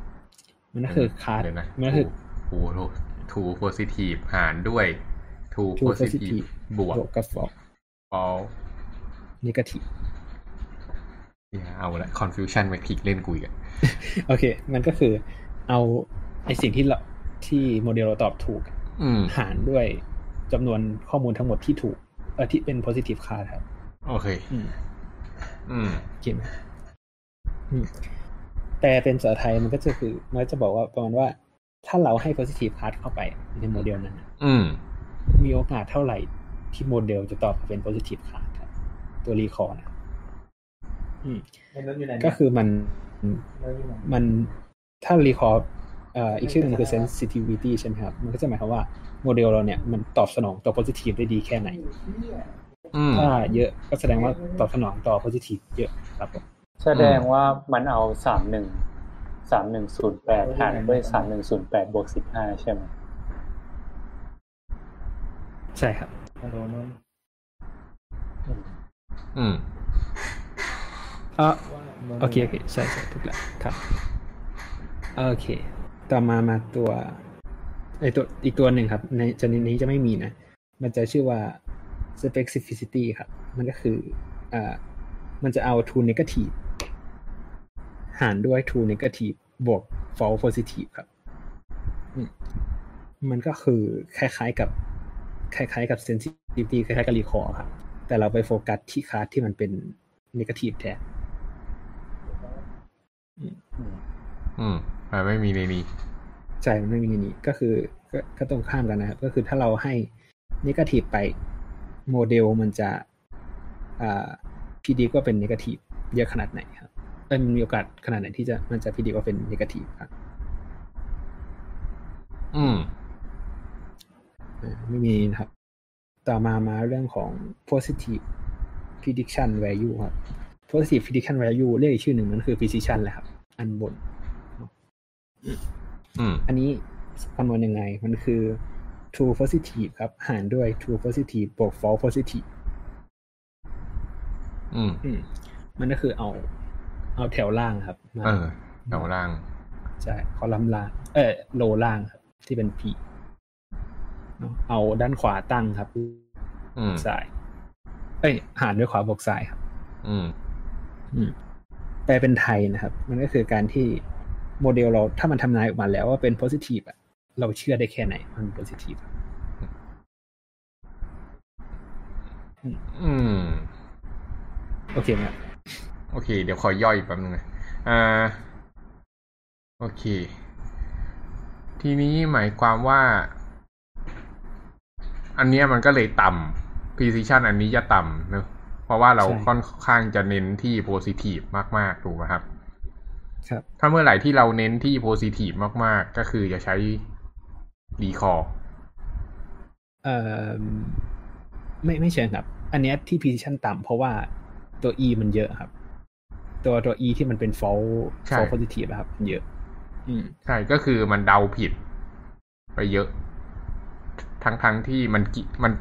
มันก็คือคาร์ดเดี๋ยวนะมันก็คือทูทู ทูโพซิทีฟหารด้วยทูโพ true ซิทีฟ positive บวกบวกกับ false false negative เอาละ confusion matrix เล่นกุยกันโอเค มันก็คือเอาไอสิ่งที่เราที่โมเดลเราตอบถูกอืมหารด้วยจำนวนข้อมูลทั้งหมดที่ถูกเออที่เป็น positive class ครับ โอเค อืม อืมโอเคไหมอืมแต่เป็นภาษาไทยมันก็จะคือมันก็จะบอกว่าประมาณว่า ถ้าเราให้ positive card เข้าไปในโมเดลนั้นน่ะอืม มีโอกาสเท่าไหร่ที่โมเดลจะตอบเป็น positive class ครับ ตัว recall นะอืมก็คือมันมันถ้ารีคอร์เอ่ออีกชื่อหนึงคือ sensitivity ใช่ไหมครับ มันก็จะหมายความว่าโมเดลเราเนี่ยมันตอบสนองต่อ positive ได้ดีแค่ไหนอืมถ้าเยอะก็แสดงว่าตอบสนองต่อ positive เยอะครับผมแสดงว่ามันเอาสามหนึ่ง สามหนึ่งศูนย์แปดหารด้วยสามหนึ่งศูนย์แปดบวกสิบห้าใช่ไหมใช่ครับอืมอะโอเคโอเคใช่ใช่ถูกแล้วครับโอเค ต่อมามาตัวไอตัวอีกตัวหนึ่งครับ ในชนิดนี้จะไม่มีนะ มันจะชื่อว่า specificity ครับ มันก็คืออ่ามันจะเอา true negative หารด้วย true negative บวก false positive ครับอืมมันก็คือคล้ายๆกับ คล้ายๆกับ sensitivity คล้ายๆกับ recall ครับ แต่เราไปโฟกัสที่คาร์ดที่มันเป็น negative แทนอืมอ่าไม่มีในนี้ใช่มันไม่มีในนี้ก็คือก็ก็ตรงข้ามกันนะครับ ก็คือถ้าเราให้ negative ไปโมเดลมันจะ อ่า predict ว่าเป็น negative เยอะขนาดไหนครับเอ้ย มันมีโอกาสขนาดไหนที่จะมันจะ predict ว่าเป็น negative ครับอืมอ่าไม่มีนะครับ ต่อมามาเรื่องของ positive prediction value ครับ positive prediction value เรียกอีกชื่อหนึ่งมันคือ precision แหละครับ อันบนอืมอันนี้คำนวณยังไง มันคือ true positive ครับ หารด้วย true positive บวก false positive อืมอืมมันก็คือเอา เอาแถวล่างครับมาเออ แถวล่าง ใช่ คอลัมน์ล่าง เออโลล่างครับ ที่เป็น p เนอะเอาด้านขวาตั้งครับอืมซ้าย เอ้ย หารด้วยขวาบวกซ้ายครับ อืม อืมแปลเป็นไทยนะครับ มันก็คือการที่โมเดลเราถ้ามันทำนายออกมาแล้วว่าเป็น positive อะเราเชื่อได้แค่ไหน มัน positive อะอืม โอเคไหมครับ โอเค เดี๋ยวขอย่อยแป๊บนึงนะอ่าโอเค ทีนี้หมายความว่า อันเนี้ยมันก็เลยต่ำ precision อันนี้จะต่ำเนอะเพราะว่าเราค่อนข้างจะเน้นที่ positive มาก ๆ ถูกไหมครับครับถ้าเมื่อไหร่ที่เราเน้นที่ positive มาก ๆ ก็คือจะใช้ recall เอ่อไม่ไม่เชิงครับ อันเนี้ยที่ precision ต่ำเพราะว่าตัว e มันเยอะครับ ตัวตัว e ที่มันเป็น false ใช่ false positive อะครับมันเยอะ อืมใช่ก็คือมันเดาผิด ไปเยอะ ทั้งทั้งที่มันกิมัน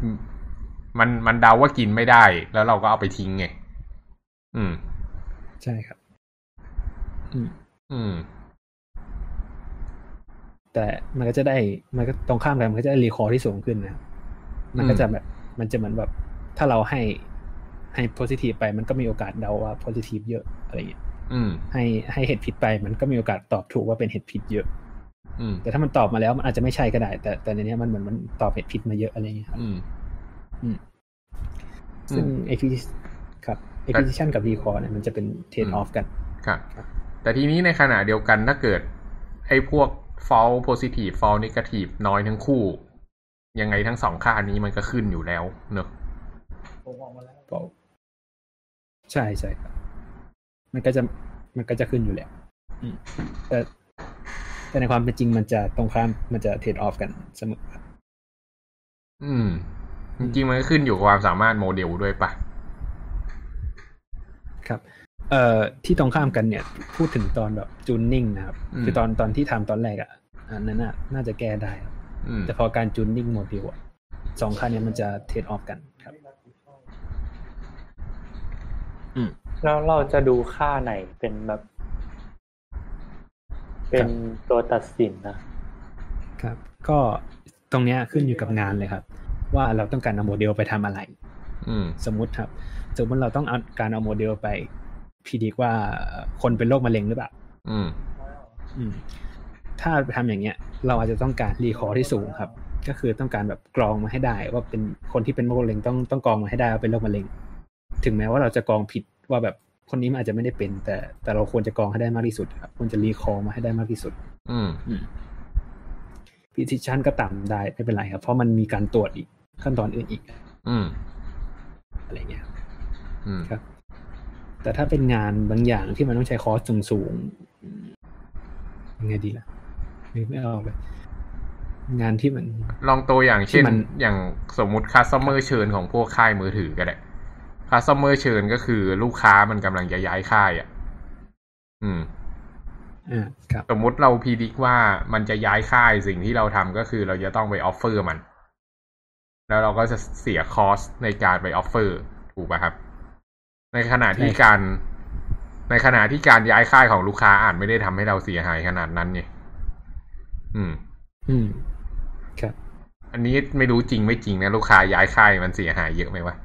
มันมันเดาว่ากินไม่ได้ แล้วเราก็เอาไปทิ้งไง อืม ใช่ครับ อืม อืม แต่มันก็จะได้ มันก็ตรงข้ามกัน มันก็จะได้รีคอร์ที่สูงขึ้นนะครับมันก็จะแบบ มันจะเหมือนแบบ ถ้าเราให้ให้ positive ไป มันก็มีโอกาสเดาว่า positive เยอะ อะไรอย่างเงี้ยอืมให้ให้เหตุผิดไปมันก็มีโอกาสตอบถูกว่าเป็นเหตุผิดเยอะอืมแต่ถ้ามันตอบมาแล้วมันอาจจะไม่ใช่ก็ได้ แต่แต่ในเนี้ยมันเหมือนมันตอบเหตุผิดมาเยอะอะไรอย่างเงี้ยครับอืมอืมซึ่งอืม a p ครับ acquisition กับ recall เนี่ยมันจะเป็น trade off กันครับแต่ทีนี้ในขณะเดียวกันถ้าเกิด ไอ้พวก false positive false negative น้อยทั้งคู่ ยังไงทั้งสองค่านี้มันก็ขึ้นอยู่แล้วเนอะใช่ใช่ครับ มันก็จะมันก็จะขึ้นอยู่แล้วอืมแต่แต่ในความเป็นจริงมันจะตรงข้ามมันจะ trade off กันเสมอครับอืม จริงๆมันก็ขึ้นอยู่กับความสามารถโมเดลด้วยปะครับ เอ่อที่ตรงข้ามกันเนี่ย พูดถึงตอนแบบจูนนิ่งนะครับ คือตอนตอนที่ทำตอนแรกอะอันนั้นน่ะน่าจะแก้ได้ครับอืมแต่พอการจูนนิ่งโมเดลอะสองค่าเนี้มันจะ trade off กันครับ อืม แล้วเราจะดูค่าไหนเป็นแบบ เป็นตัวตัดสินนะครับ ก็ตรงเนี้ยขึ้นอยู่กับงานเลยครับ ว่าเราต้องการเอาโมเดลไปทำอะไรอืมสมมุติครับ สมมติเราต้องเอาการเอาโมเดลไป predict ว่าคนเป็นโรคมะเร็งหรือเปล่าอืมอืมถ้าทำอย่างเงี้ย เราอาจจะต้องการ recall ที่สูงครับ ก็คือต้องการแบบกรองมาให้ได้ ว่าเป็นคนที่เป็นโรคมะเร็งต้องต้องกรองมาให้ได้ว่าเป็นโรคมะเร็ง ถึงแม้ว่าเราจะกรองผิด ว่าแบบคนนี้มันอาจจะไม่ได้เป็น แต่แต่เราควรจะกรองให้ได้มากที่สุดครับควรจะ recall มาให้ได้มากที่สุด อืม precision ก็ต่ำได้ไม่เป็นไรครับ เพราะมันมีการตรวจอีกขั้นตอนอื่นอีก อืมอะไรเงี้ยครับอืมครับแต่ถ้าเป็นงานบางอย่างที่มันต้องใช้คอสสูงสูงๆอืมยังไงดีล่ะนึกไม่ออกเลยงานที่มัน ลองตัวอย่างเช่นที่มันอย่างสมมุติ customer เชิญของพวกค่ายมือถือก็ได้ customer เชิญก็คือลูกค้ามันกำลังจะย้ายค่ายอะ อืมอ่าครับสมมุติเราพีดิกว่ามันจะย้ายค่ายสิ่งที่เราทำก็คือเราจะต้องไป offer มัน แล้วเราก็จะเสีย cost ในการไป offer ถูกป่ะครับ ในขณะที่การ ในขณะที่การย้ายค่ายของลูกค้าอาจไม่ได้ทำให้เราเสียหายขนาดนั้นไงอืม อืม ครับ อันนี้ไม่รู้จริงไม่จริงนะลูกค้าย้ายค่ายมันเสียหายเยอะไหมวะ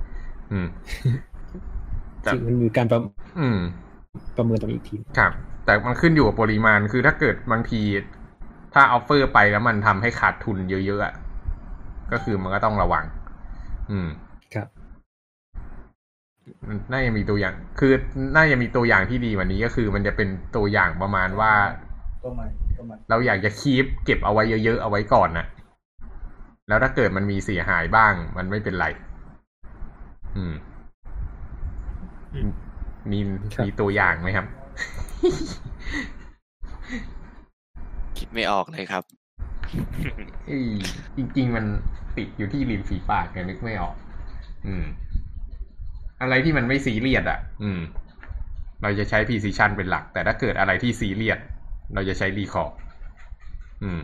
อืมแต่จริงมันมีการประอืม ประเมินตรงนี้อีกทีครับ แต่มันขึ้นอยู่กับปริมาณคือถ้าเกิดบางที ถ้า offer ไปแล้วมันทำให้ขาดทุนเยอะๆอะก็คือมันก็ต้องระวัง อืมครับมันน่าจะมีตัวอย่าง คือน่าจะมีตัวอย่างที่ดีกว่านี้ก็คือมันจะเป็นตัวอย่างประมาณว่าก็ไม่ก็ไม่เราอยากจะ keep เก็บเอาไว้เยอะๆเอาไว้ก่อนนะแล้วถ้าเกิดมันมีเสียหายบ้าง มันไม่เป็นไร อืมอืม มีครับมีตัวอย่างไหมครับ คิดไม่ออกเลยครับเอ้ยจริง ๆ มันติดอยู่ที่ริมฝีปากไงนึกไม่ออก อืม อะไรที่มันไม่ซีเรียสอะ อืม เราจะใช้ precision เป็นหลัก แต่ถ้าเกิดอะไรที่ซีเรียสเราจะใช้ recall อืม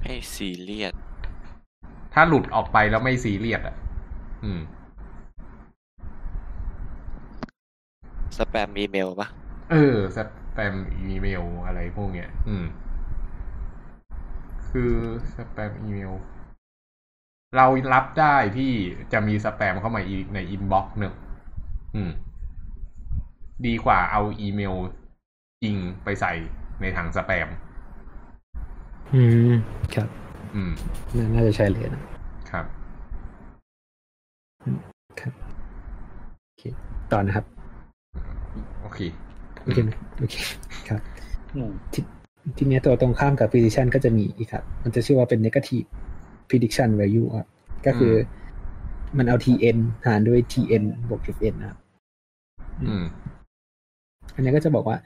ไม่ซีเรียสถ้าหลุดออกไปแล้วไม่ซีเรียสอะ อืม สแปมอีเมลปะเออ สแปมอีเมลอะไรพวกเนี้ย อืม คือสแปมอีเมล เรารับได้ที่จะมีสแปมเข้ามาอีกใน inbox หนึ่งอืม ดีกว่าเอาอีเมลจริงไปใส่ในถังสแปม อืม ครับ อืม น่าน่าจะใช่เลยนะครับ ครับโอเคต่อนะครับ โอเคโอเคไหมโอเคครับอืมทีทีเนี้ยตัวตรงข้ามกับ prediction ก็จะมีอีกครับ มันจะชื่อว่าเป็น negative prediction value ครับก็คืออมันเอา tn หารด้วย tn บวก fn นะครับอืมอันนี้ก็จะบอกว่า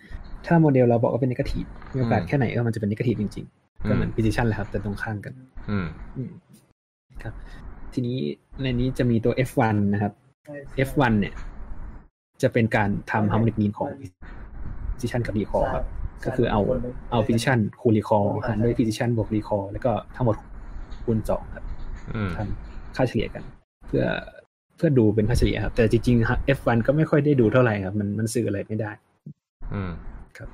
ถ้าโมเดลเราบอกว่าเป็น negative มีโอกาสอืมแค่ไหนเออมันจะเป็น negative จริง ๆ ก็เหมือน prediction แหละครับ แต่ตรงข้ามกัน อืมอืมครับ ทีนี้ในนี้จะมีตัว f1 นะครับ f1 เนี่ย จะเป็นการทำ harmonic mean ของ precision กับ recall ครับ ก็คือเอาเอา precision คูณ recall หารด้วย precision บวก recall แล้วก็ทั้งหมดคูณสองครับอืมทำค่าเฉลี่ยกัน เพื่อเพื่อดูเป็นค่าเฉลี่ยครับ แต่จริงๆ F1 ก็ไม่ค่อยได้ดูเท่าไหร่ครับ มันมันสื่ออะไรไม่ได้ อืมครับ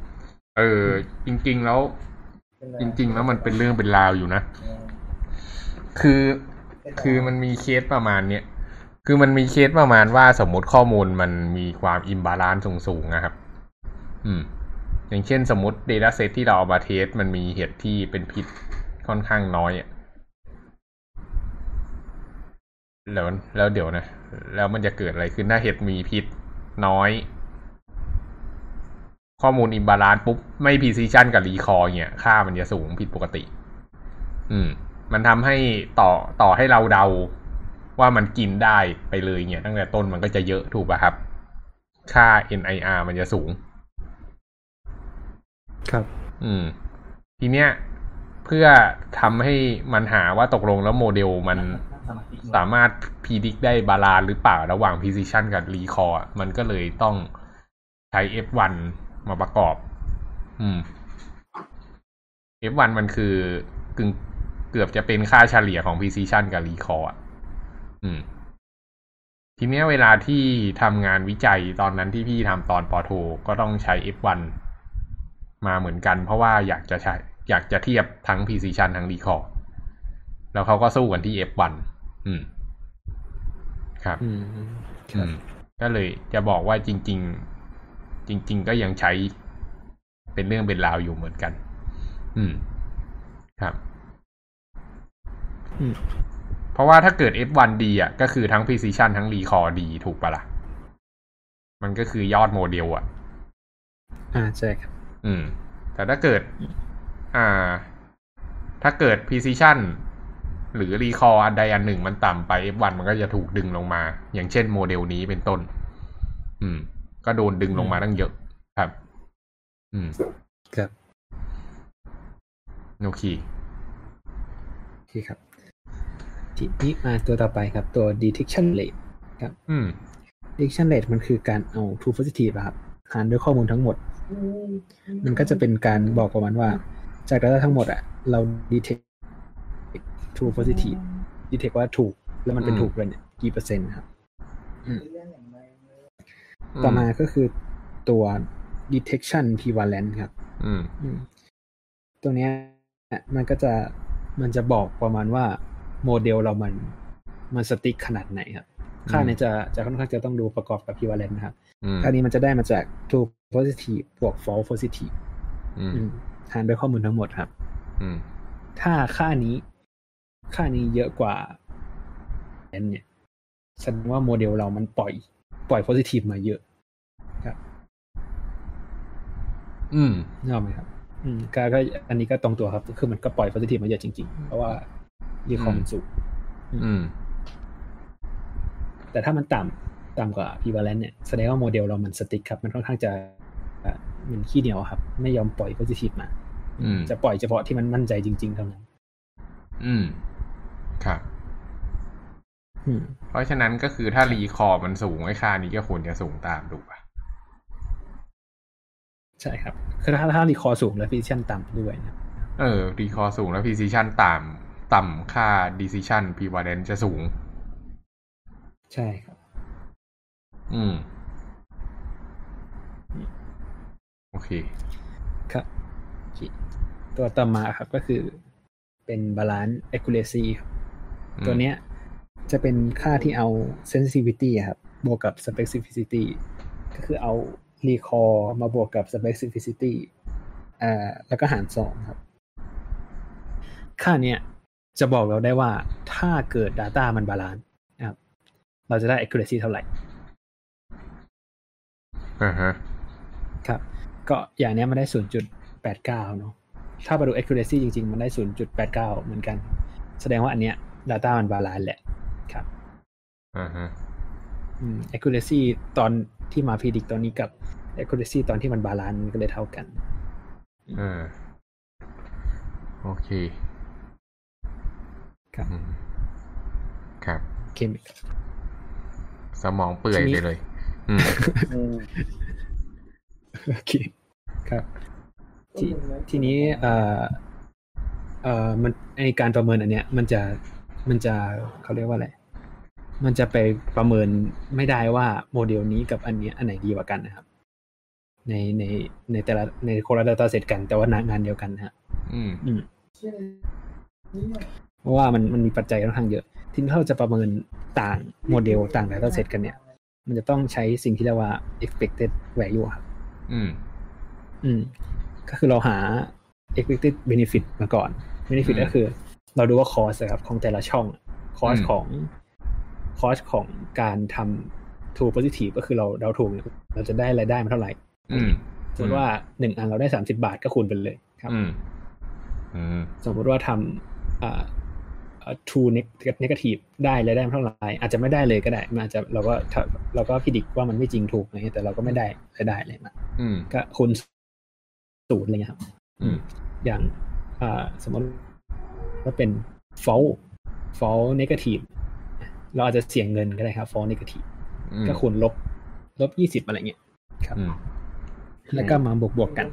เออ จริง ๆ แล้ว จริง ๆ แล้วมันเป็นเรื่องเป็นราวอยู่นะ คือ คือมันมีเคสประมาณเนี้ยคือมันมีเคสประมาณว่าสมมติข้อมูลมันมีความ imbalance สูงๆนะครับ อืม อย่างเช่นสมมติ Data Set ที่เราเอามา test มันมีเห็ดที่เป็นพิษค่อนข้างน้อยอะแล้วแล้วเดี๋ยวนะ แล้วมันจะเกิดอะไรขึ้นถ้าเห็ดมีพิษน้อย ข้อมูล imbalance ปุ๊บ ไอ้ precision กับ recall เนี่ย ค่ามันจะสูงผิดปกติ อืม มันทำให้ต่อต่อให้เราเดาว่ามันกินได้ไปเลยเนี่ยตั้งแต่ต้นมันก็จะเยอะถูกป่ะครับ ค่า NIR มันจะสูง ครับ อืม ทีเนี้ยเพื่อทำให้มันหาว่าตกลงแล้วโมเดลมันสามารถ predict ได้ balance หรือเปล่าระหว่าง precision กับ recall อะมันก็เลยต้องใช้ F1 มาประกอบ อืม F1 มันคือกึ่ง เกือบจะเป็นค่าเฉลี่ยของ precision กับ recall อะ อืม ทีเนี้ยเวลาที่ทำงานวิจัยตอนนั้นที่พี่ทำตอนปอโท ก็ต้องใช้ F1 มาเหมือนกัน เพราะว่าอยากจะใช้ อยากจะเทียบทั้ง precision ทั้ง recall แล้วเขาก็สู้กันที่ F1 อืม ครับ อืมคอืรับมก็เลยจะบอกว่าจริง ๆ จริง ๆ ก็ยังใช้เป็นเรื่องเป็นราวอยู่เหมือนกัน อืม ครับอืม เพราะว่าถ้าเกิด F1 ดีอะ ก็คือทั้ง precision ทั้ง recall ดีถูกปะละ่ะ มันก็คือยอดโมเดลอะ อ่าใช่ครับ อืม แต่ถ้าเกิด อ่า ถ้าเกิด precision หรือ recall อันใดอันหนึ่งมันต่ำไป F1 มันก็จะถูกดึงลงมา อย่างเช่นโมเดลนี้เป็นต้น อืม ก็โดนดึงลงมาตั้งเยอะครับ อืม ครับ โอเคโอเคครับ ทีนี้มาตัวต่อไปครับ ตัว detection rate ครับ อืม detection rate มันคือการเอา true positive อะครับหารด้วยข้อมูลทั้งหมด มันก็จะเป็นการบอกประมาณว่า จาก data ทั้งหมดอะเรา detect true positive detect ว่าถูก แล้วมันเป็นอืมถูกเลยเนี่ยกี่เปอร์เซ็นต์ครับต่อมาก็คือตัว detection prevalence ครับ อืมอืมตัวเนี้ยมันก็จะมันจะบอกประมาณว่า โมเดลเรามันมันสติ๊กขนาดไหนครับ ค่าเนี้ยจะจะค่อนข้างจะต้องดูประกอบกับ prevalence นะครับอืมค่านี้มันจะได้มาจาก true positive บวก false positive อืมอืมหารด้วยข้อมูลทั้งหมดครับอืมถ้าค่านี้ ค่านี้เยอะกว่าเนี่ยแสดงว่าโมเดลเรามันปล่อย ปล่อย positive มาเยอะอืมนึกออกไหมครับ อืมก็ก็อันนี้ก็ตรงตัวครับ คือมันก็ปล่อย positive มาเยอะจริงๆ เพราะว่า recall มันสูงอืมแต่ถ้ามันต่ำต่ำกว่า prevalence เนี่ยแสดงว่าโมเดลเรามัน strict ครับ มันค่อนข้างจะอะมันขี้เหนียวครับ ไม่ยอมปล่อย positive มาอืมจะปล่อยเฉพาะที่มันมั่นใจจริง ๆ เท่านั้น อืม ครับอืมเพราะฉะนั้นก็คือถ้า recall มันสูงไอ้ค่านี้ก็ควรจะสูงตามถูกปะใช่ครับ คือถ้าถ้ารีคอสูงแล้ว precision ต่ำด้วยนะ เออ รีคอร์สูงแล้ว precision ต่ำ ต่ำค่า decision prevalence จะสูง ใช่ครับ อืม โอเค ครับโอเคตัวต่อมาครับก็คือเป็น balance accuracy ครับอืมตัวเนี้ยจะเป็นค่าที่เอา sensitivity อะครับ บวกกับ specificity ก็คือเอา recall มาบวกกับ specificity อ่าแล้วก็หารสองครับ ค่าเนี้ย จะบอกเราได้ว่าถ้าเกิด data มัน balance นะครับ เราจะได้ accuracy เท่าไหร่อ่าฮะครับ ก็อย่างเนี้ยมันได้ 0.89 เนอะถ้าไปดู accuracy จริง ๆ มันได้ 0.89 เหมือนกัน แสดงว่าอันเนี้ย data มัน balance แหละครับอ่าฮะอืม accuracy ตอนที่มา predict ตอนนี้กับ accuracy ตอนที่มัน balance มันก็เลยเท่ากันอ่าโอเค ครับอืมครับเคมีสมองเปื่อยทีนี้ไปเลยอืมอืมโอเคครับทีทีนี้เอ่อเอ่อมันไอการประเมินอันเนี้ย มันจะมันจะเขาเรียกว่าอะไรมันจะไปประเมินไม่ได้ว่าโมเดลนี้กับอันเนี้ยอันไหนดีกว่ากันนะครับ ในในในแต่ละในคนละ data set กันแต่ว่างานเดียวกันนะฮะอืมอืม เพราะว่ามันมันมีปัจจัยค่อนข้างเยอะ ทีนี้ถ้าเราจะประเมินต่างโมเดลต่าง data set กันเนี่ย มันจะต้องใช้สิ่งที่เรียกว่า expected value ครับ อืม อืม ก็คือเราหา expected benefit มาก่อน benefit อืมก็คือ เราดูว่า cost อะครับของแต่ละช่อง cost อืมของ cost ของการทำ true positive ก็คือเราเราถูกเนี่ยเราจะได้รายได้มาเท่าไหร่อืมสมมติว่าหนึ่งอันเราได้สามสิบาทก็คูณไปเลยครับอืมอืมสมมติว่าทำอ่าอ่า true neg- negative ได้รายได้มาเท่าไหร่อาจจะไม่ได้เลยก็ได้ มันอาจจะเราก็ถ้าเราก็พิจิตว่ามันไม่จริงถูกอะไรเงี้ยแต่เราก็ไม่ได้รายได้เลยมาอืมก็คูณศูนย์อะไรเงี้ยครับอืมอย่างอ่าสมมติว่าเป็น false false negative เราอาจจะเสี่ยงเงินก็ได้ครับ false negative อืมก็คูณลบลบยี่สิบอะไรเงี้ยครับอืมแล้วก็มาบวกบวกๆกัน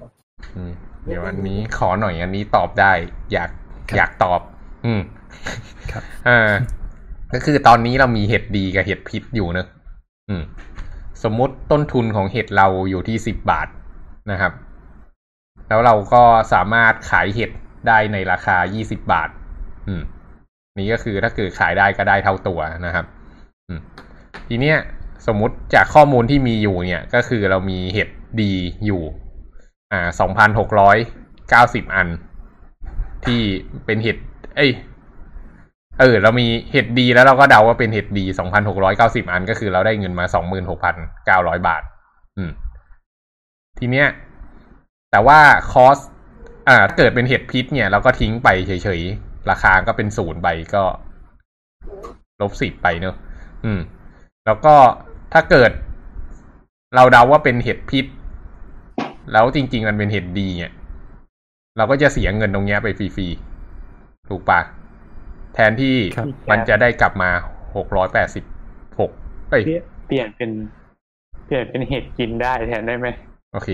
อืมเดี๋ยวอันนี้ขอหน่อยอันนี้ตอบได้ อยากครับอยากตอบ อืม ครับอ่าก็คือตอนนี้เรามีเห็ดดีกับเห็ดพิษอยู่เนอะอืม สมมุติต้นทุนของเห็ดเราอยู่ที่สิบบาทนะครับ แล้วเราก็สามารถขายเห็ดได้ในราคายี่สิบบาท อืม นี่ก็คือถ้าเกิดขายได้ก็ได้เท่าตัวนะครับ อืม ทีเนี้ยสมมติจากข้อมูลที่มีอยู่เนี่ย ก็คือเรามีเห็ดดีอยู่ อ่าสองพันหกร้อยเก้าสิบอัน ที่เป็นเห็ด เอ้ย เออ เรามีเห็ดดีแล้วเราก็เดาว่าเป็นเห็ดดีสองพันหกร้อยเก้าสิบอันก็คือเราได้เงินมาสองหมื่นหกพันเก้าร้อยบาท อืม ทีเนี้ย แต่ว่าคอสอ่าเกิดเป็นเห็ดพิษเนี่ยเราก็ทิ้งไปเฉยๆ ราคาก็เป็นศูนย์ไปก็ลบสิบไปเนอะอืม แล้วก็ถ้าเกิดเราเดาว่าเป็นเห็ดพิษ แล้วจริง ๆ มันเป็นเห็ดดีเนี่ย เราก็จะเสียเงินตรงเนี้ยไปฟรีๆ ถูกปะ ทนที่ครับมันจะได้กลับมาหกร้อยแปดสิบหกเอ้ยเปลี่ยนเป็น เปลี่ยนเป็นเห็ดกินได้แทนได้ไหมโอเค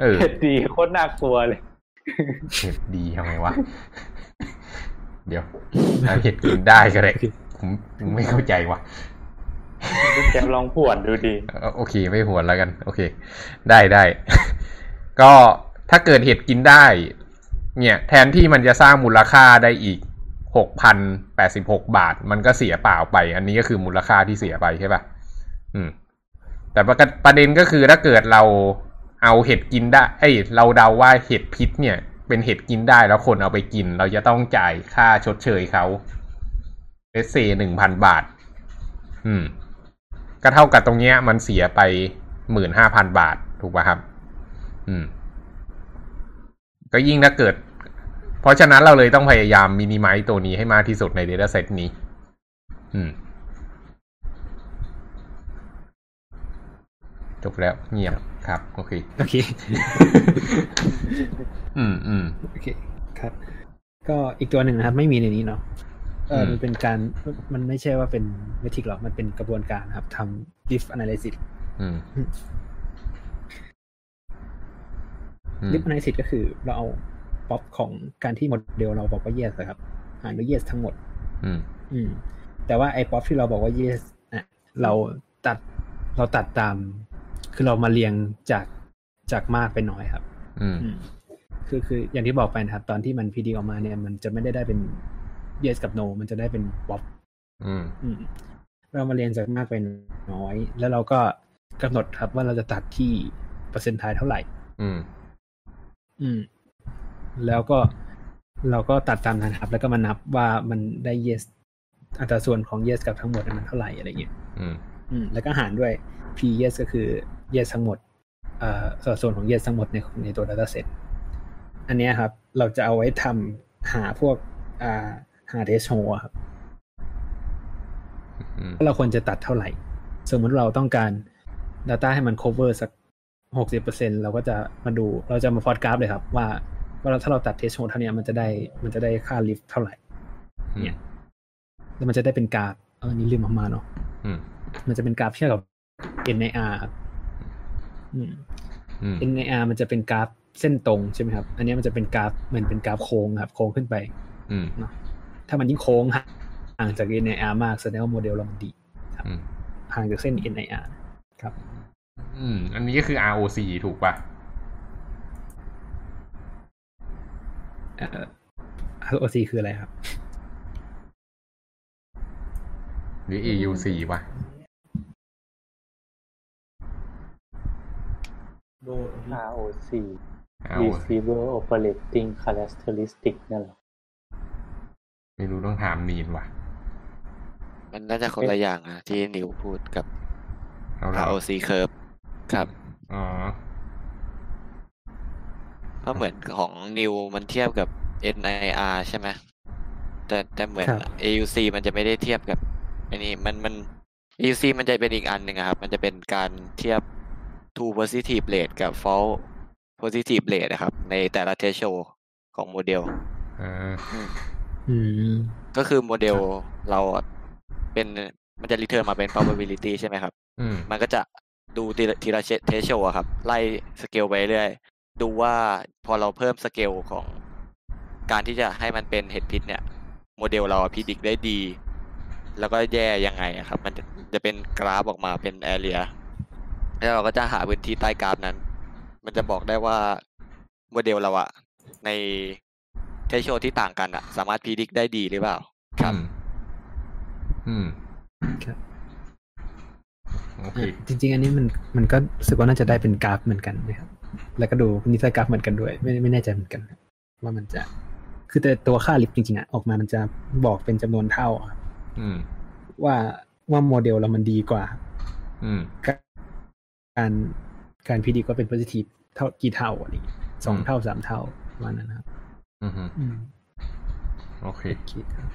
เออเห็ดดีโคตรน่ากลัวเลยเห็ดดีทำไมวะ เดี๋ยวเอาเห็ดกินได้ก็ได้ผมไม่เข้าใจว่ะแกลองผวนดูดีเอ่อโอเค ไม่หวนแล้วกัน โอเค ได้ได้ ก็ถ้าเกิดเห็ดกินได้ เนี่ย แทนที่มันจะสร้างมูลค่าได้อีก หกพันแปดสิบหกบาท มันก็เสียเปล่าไป อันนี้ก็คือมูลค่าที่เสียไปใช่ป่ะ อืม แต่ประประเด็นก็คือถ้าเกิดเราเอาเห็ดกินได้ เอ้ย เราเดาว่าเห็ดพิษเนี่ย เป็นเห็ดกินได้แล้วคนเอาไปกิน เราจะต้องจ่ายค่าชดเชยเขาเลสเซหนึ่งพันบาท อืม ก็เท่ากับตรงเนี้ย มันเสียไปหมื่นห้าพันบาท ถูกป่ะครับ อืม ก็ยิ่งถ้าเกิด เพราะฉะนั้นเราเลยต้องพยายามมินิมัลตัวนี้ให้มากที่สุดใน Data Set นี้ อืมจบแล้วเงียบครับ โอเค โอเค อืมอืมโอเคครับ ก็อีกตัวหนึ่งนะครับ ไม่มีในนี้เนาะเอออืมมันเป็นการมันไม่ใช่ว่าเป็น metric หรอก มันเป็นกระบวนการครับทำ lift analysis อืมอืม lift analysis ก็คือเราเอา ป๊อปของการที่โมเดลเราบอกว่า yes อะครับหารด้วย yes ทั้งหมด อืม อืม แต่ว่าไอ้ป๊อปที่เราบอกว่า yes อะเราตัดเราตัดตาม คือเรามาเรียงจากจากมากไปน้อยครับ อืมอืมคือคืออย่างที่บอกไปนะครับ ตอนที่มันพีดีออกมาเนี่ย มันจะไม่ได้ได้เป็น yes กับ no มันจะได้เป็นป๊อปอืม อืม เรามาเรียนจากมากไปน้อย แล้วเราก็กำหนดครับว่าเราจะตัดที่เปอร์เซ็นต์ทายเท่าไหร่ อืม อืม แล้วก็เราก็ตัดตามนั้นครับ แล้วก็มานับว่ามันได้ yes อัตราส่วนของ yes กับทั้งหมดมันเท่าไหร่อะไรเงี้ยอืมอืมแล้วก็หารด้วย p yes ก็คือ yes ทั้งหมดเอ่อสัดส่วนของ yes ทั้งหมดในในตัว data set อันเนี้ยครับ เราจะเอาไว้ทำหาพวกอ่าหา test hole อะครับอืมว่าเราควรจะตัดเท่าไหร่ สมมติเราต้องการ Data ให้มัน cover สักหกสิบเปอร์เซ็นเราก็จะมาดู เราจะมาพอดกราฟเลยครับ ว่า ว่าเราถ้าเราตัดเทสโชเท่าเนี้ยมันจะได้มันจะได้ค่าลิฟต์เท่าไหร่ เนี่ย แล้วมันจะได้เป็นกราฟเออนี่ลืมออกมาเนาะอืมมันจะเป็นกราฟเทียบกับ NIR ครับอืมอืม NIR มันจะเป็นกราฟเส้นตรงใช่ไหมครับ อันเนี้ยมันจะเป็นกราฟเหมือนเป็นกราฟโค้งครับ โค้งขึ้นไปอืมถ้ามันยิ่งโค้งห่างจาก NIR มากแสดงว่าโมเดลเรามันดีอืมห่างจากเส้น NIR ครับ อืม อันนี้ก็คือ ROC ถูกป่ะ เอ่อ ROC คืออะไรครับ หรือ AUC ป่ะโดน ROC ROC receiver operating characteristic นั่นแหละไม่รู้ต้องถามนีนว่ะ มันน่าจะคนละอย่างอะที่นิวพูดกับเอาละ ROC curve ครับ อ๋อ เพราะเหมือนของนิวมันเทียบกับ NIR ใช่ไหมแต่แต่เหมือนครับ AUC มันจะไม่ได้เทียบกับอันนี้มันมัน AUC มันจะเป็นอีกอันหนึ่งอะครับ มันจะเป็นการเทียบ true positive rate กับ false positive rate นะครับ ในแต่ละ threshold ของโมเดลอ่าอืมก็คือโมเดลเราอะเป็นมันจะ return มาเป็น probability ใช่ไหมครับอืมมันก็จะดูทีละทีละ threshold อะครับ ไล่สเกลไปเรื่อย ดูว่าพอเราเพิ่มสเกลของการที่จะให้มันเป็นเห็ดพิษเนี่ย โมเดลเรา predict ได้ดี แล้วก็แย่ยังไงอะครับ มันจะจะเป็นกราฟออกมาเป็น area แล้วเราก็จะหาพื้นที่ใต้กราฟนั้น มันจะบอกได้ว่าโมเดลเราอะใน threshold ที่ต่างกันอะสามารถ predict ได้ดีหรือเปล่า ครับ อืมครับโอโอเคอะจริง ๆ อันนี้มันมันก็รู้สึกว่าน่าจะได้เป็นกราฟเหมือนกันนะครับ แล้วก็ดูนิสัยกราฟเหมือนกันด้วย ไม่ไม่แน่ใจเหมือนกันครับว่ามันจะ คือแต่ตัวค่าลิฟต์จริงๆอะออกมามันจะบอกเป็นจำนวนเท่าครับอืมว่าว่าโมเดลเรามันดีกว่า อืมการการพีดีก็เป็นโพซิทีฟเท่ากี่เท่าอะไรอย่างเงี้ยสองอืมเท่าสามเท่าประมาณนั้นนะครับ อืมฮึอืมโอเคคิดครับ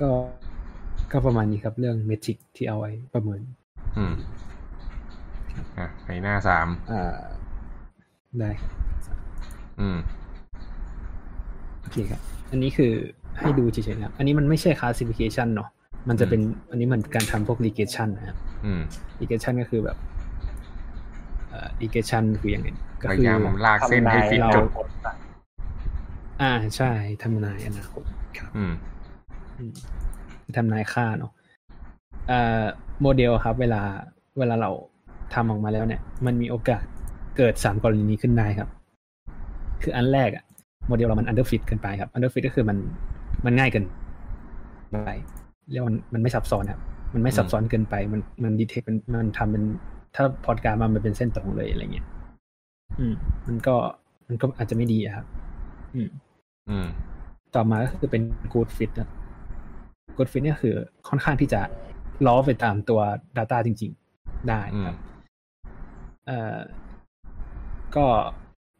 ก็ก็ประมาณนี้ครับเรื่องเมทริกที่เอาไว้ประเมิน อืม อะในหน้าสามอ่า ได้ครับอืมโอเคครับ อันนี้คือให้ดูเฉยๆนะครับอันนี้มันไม่ใช่ classification เนาะมันจะเป็นอันนี้มันการทำพวก regression นะครับอืม regression ก็คือแบบเอ่อ regression คือยังไงก็พคืยายามลากเส้นให้ฟิตเรากับอ่าใช่ทำนายอนาคตครับอืมอืมทำนายค่าเนาะเอ่อโมเดลครับ เวลาเวลาเรา ทำออกมาแล้วเนี่ย มันมีโอกาสเกิดสามกรณีนี้ขึ้นได้ครับ คืออันแรกอะโมเดลเรามัน underfit เกินไปครับ underfit ก็คือมันมันง่ายเกินไปเรียกว่ามันมันไม่ซับซ้อนครับมันไม่ซับซ้อนเกินไป มันมันดีเทคมันมันทำเป็นถ้าพอดการ์ดมามันเป็นเส้นตรงเลยอะไรเงี้ยอืม มันก็มันก็อาจจะไม่ดีอะครับ อืม อืม ต่อมาก็คือเป็น good fit นะ good fit เนี่ยคือค่อนข้างที่จะล้อไปตามตัว data จริง ๆ ได้ครับ เอ่อก็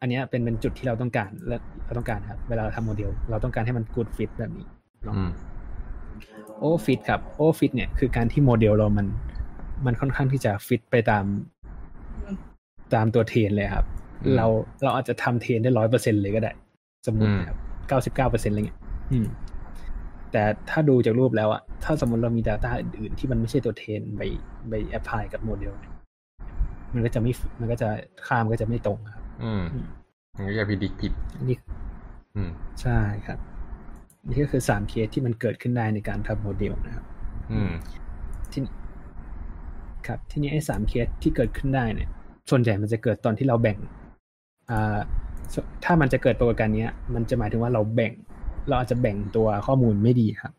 อันเนี้ยเป็นเป็นจุดที่เราต้องการและเราต้องการครับ เวลาเราทำโมเดล เราต้องการให้มัน good fit แบบนี้เนาะอืม overfit ครับ overfit เนี่ย คือการที่โมเดลเรามัน มันค่อนข้างที่จะฟิตไปตาม ตามตัว train เลยครับอืมเราเราอาจจะทำ train ได้ร้อยเปอร์เซ็นเลยก็ได้ สมมติอืมนะครับเก้าสิบเก้าเปอร์เซ็นอะไรเงี้ยอืมแต่ถ้าดูจากรูปแล้วอะถ้าสมมติเรามี Data อื่นๆที่มันไม่ใช่ตัว train ไปไป apply กับโมเดลเนี่ย มันก็จะไม่มันก็จะค่ามันก็จะไม่ตรงครับ อืมอืมมันก็จะ predict ผิดอันนี้อืมใช่ครับ นี่ก็คือสามเคสที่มันเกิดขึ้นได้ในการทำโมเดลนะครับ อืมที่ครับ ทีนี้ไอ้สามเคสที่เกิดขึ้นได้เนี่ย ส่วนใหญ่มันจะเกิดตอนที่เราแบ่งอ่าสถ้ามันจะเกิดปรากฏการณ์เนี้ย มันจะหมายถึงว่าเราแบ่ง เราอาจจะแบ่งตัวข้อมูลไม่ดีครับ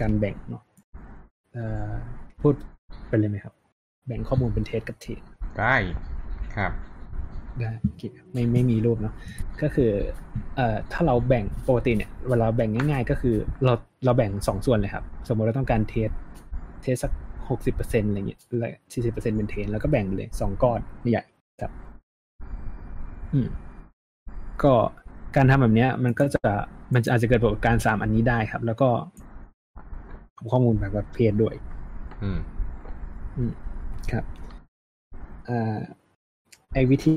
การแบ่งเนาะเอ่อพูดไปเลยไหมครับ แบ่งข้อมูลเป็น train กับ testได้ครับได้โอเคไม่ไม่มีรูปเนาะก็คือเอ่อถ้าเราแบ่งปกติเนี่ยเวลาแบ่งง่าย ๆ ก็คือเราเราแบ่งสองส่วนเลยครับ สมมติเราต้องการ test test สักหกสิบเปอร์เซ็นอะไรเงี้ยแล้วสี่สิบเปอร์เซ็นเป็น train แล้วก็แบ่งไปเลยสองก้อนใหญ่ครับ อืมก็การทำแบบเนี้ย มันก็จะมันจะอาจจะเกิดปรากฏการณ์สามอันนี้ได้ครับ แล้วก็ข้อมูลแบบประเภทด้วย อืม อืม ครับอ่าไอ้วิธี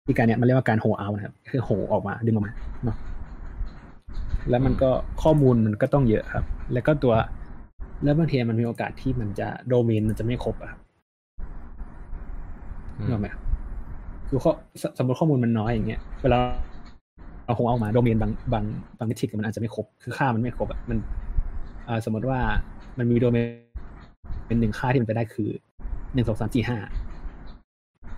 วิธีการเนี้ยมันเรียกว่าการโฮเอานะครับ คือโฮออกมาดึงออกมาเนาะแล้วมันก็ข้อมูลมันก็ต้องเยอะครับ แล้วก็ตัว แล้วบางทีมันมีโอกาสที่มันจะโดเมนมันจะไม่ครบอะครับอืมนึกออกไหมครับคือข้อสสมมติข้อมูลมันน้อยอย่างเงี้ยเวลาเราโฮเอามาโดเมนบางบางบางมิติมันอาจจะไม่ครบ คือค่ามันไม่ครบอะมันอ่าสมมติว่ามันมีโดเมน เป็นหนึ่งค่าที่มันไปได้คือหนึ่งสองสามสี่ห้า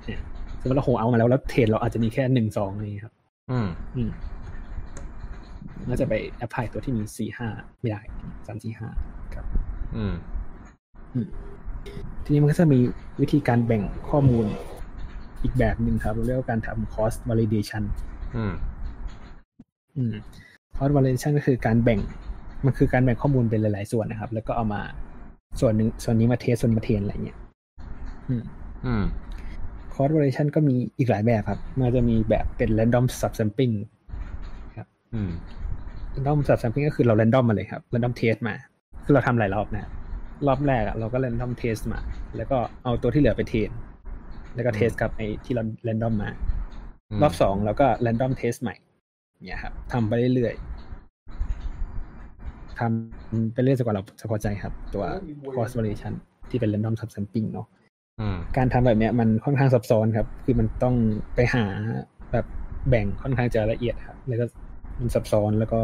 เนี่ยสมมติเรา hold out มาแล้วแล้ว train เราอาจจะมีแค่หนึ่งสองนี่ครับ อืม อืมแล้วจะไป apply ตัวที่มีสี่ห้าไม่ได้สามสี่ห้าครับอืม ทีนี้มันก็จะมีวิธีการแบ่งข้อมูลอีกแบบหนึ่งครับเราเรียกว่าการทำ cost validation อืม อืม cost validation ก็คือการแบ่ง มันคือการแบ่งข้อมูลเป็นหลาย ๆ ส่วนนะครับ แล้วก็เอามา ส่วนหนึ่งส่วนนี้มาเทสส่วนมาเทรนอะไรเงี้ยอืมอืม cost validation ก็มีอีกหลายแบบครับ มันจะมีแบบเป็น random subsampling อืม random subsampling ก็คือเรา random มาเลยครับ random test มา คือเราทำหลายรอบนะ รอบแรกอะเราก็ random test มา แล้วก็เอาตัวที่เหลือไปเทรนแล้วก็เทสกับไอ้ที่เรา random มา รอบสองเราก็ random test ใหม่เนี่ยครับทำไปเรื่อยๆ ทำไปเรื่อยจนกว่าเราจะพอใจครับ ตัว cost validation ที่เป็น random subsampling เนาะอืมการทำแบบเนี้ยมันค่อนข้างซับซ้อนครับ คือมันต้องไปหาแบบแบ่งค่อนข้างจะละเอียดครับแล้วก็มันซับซ้อนแล้วก็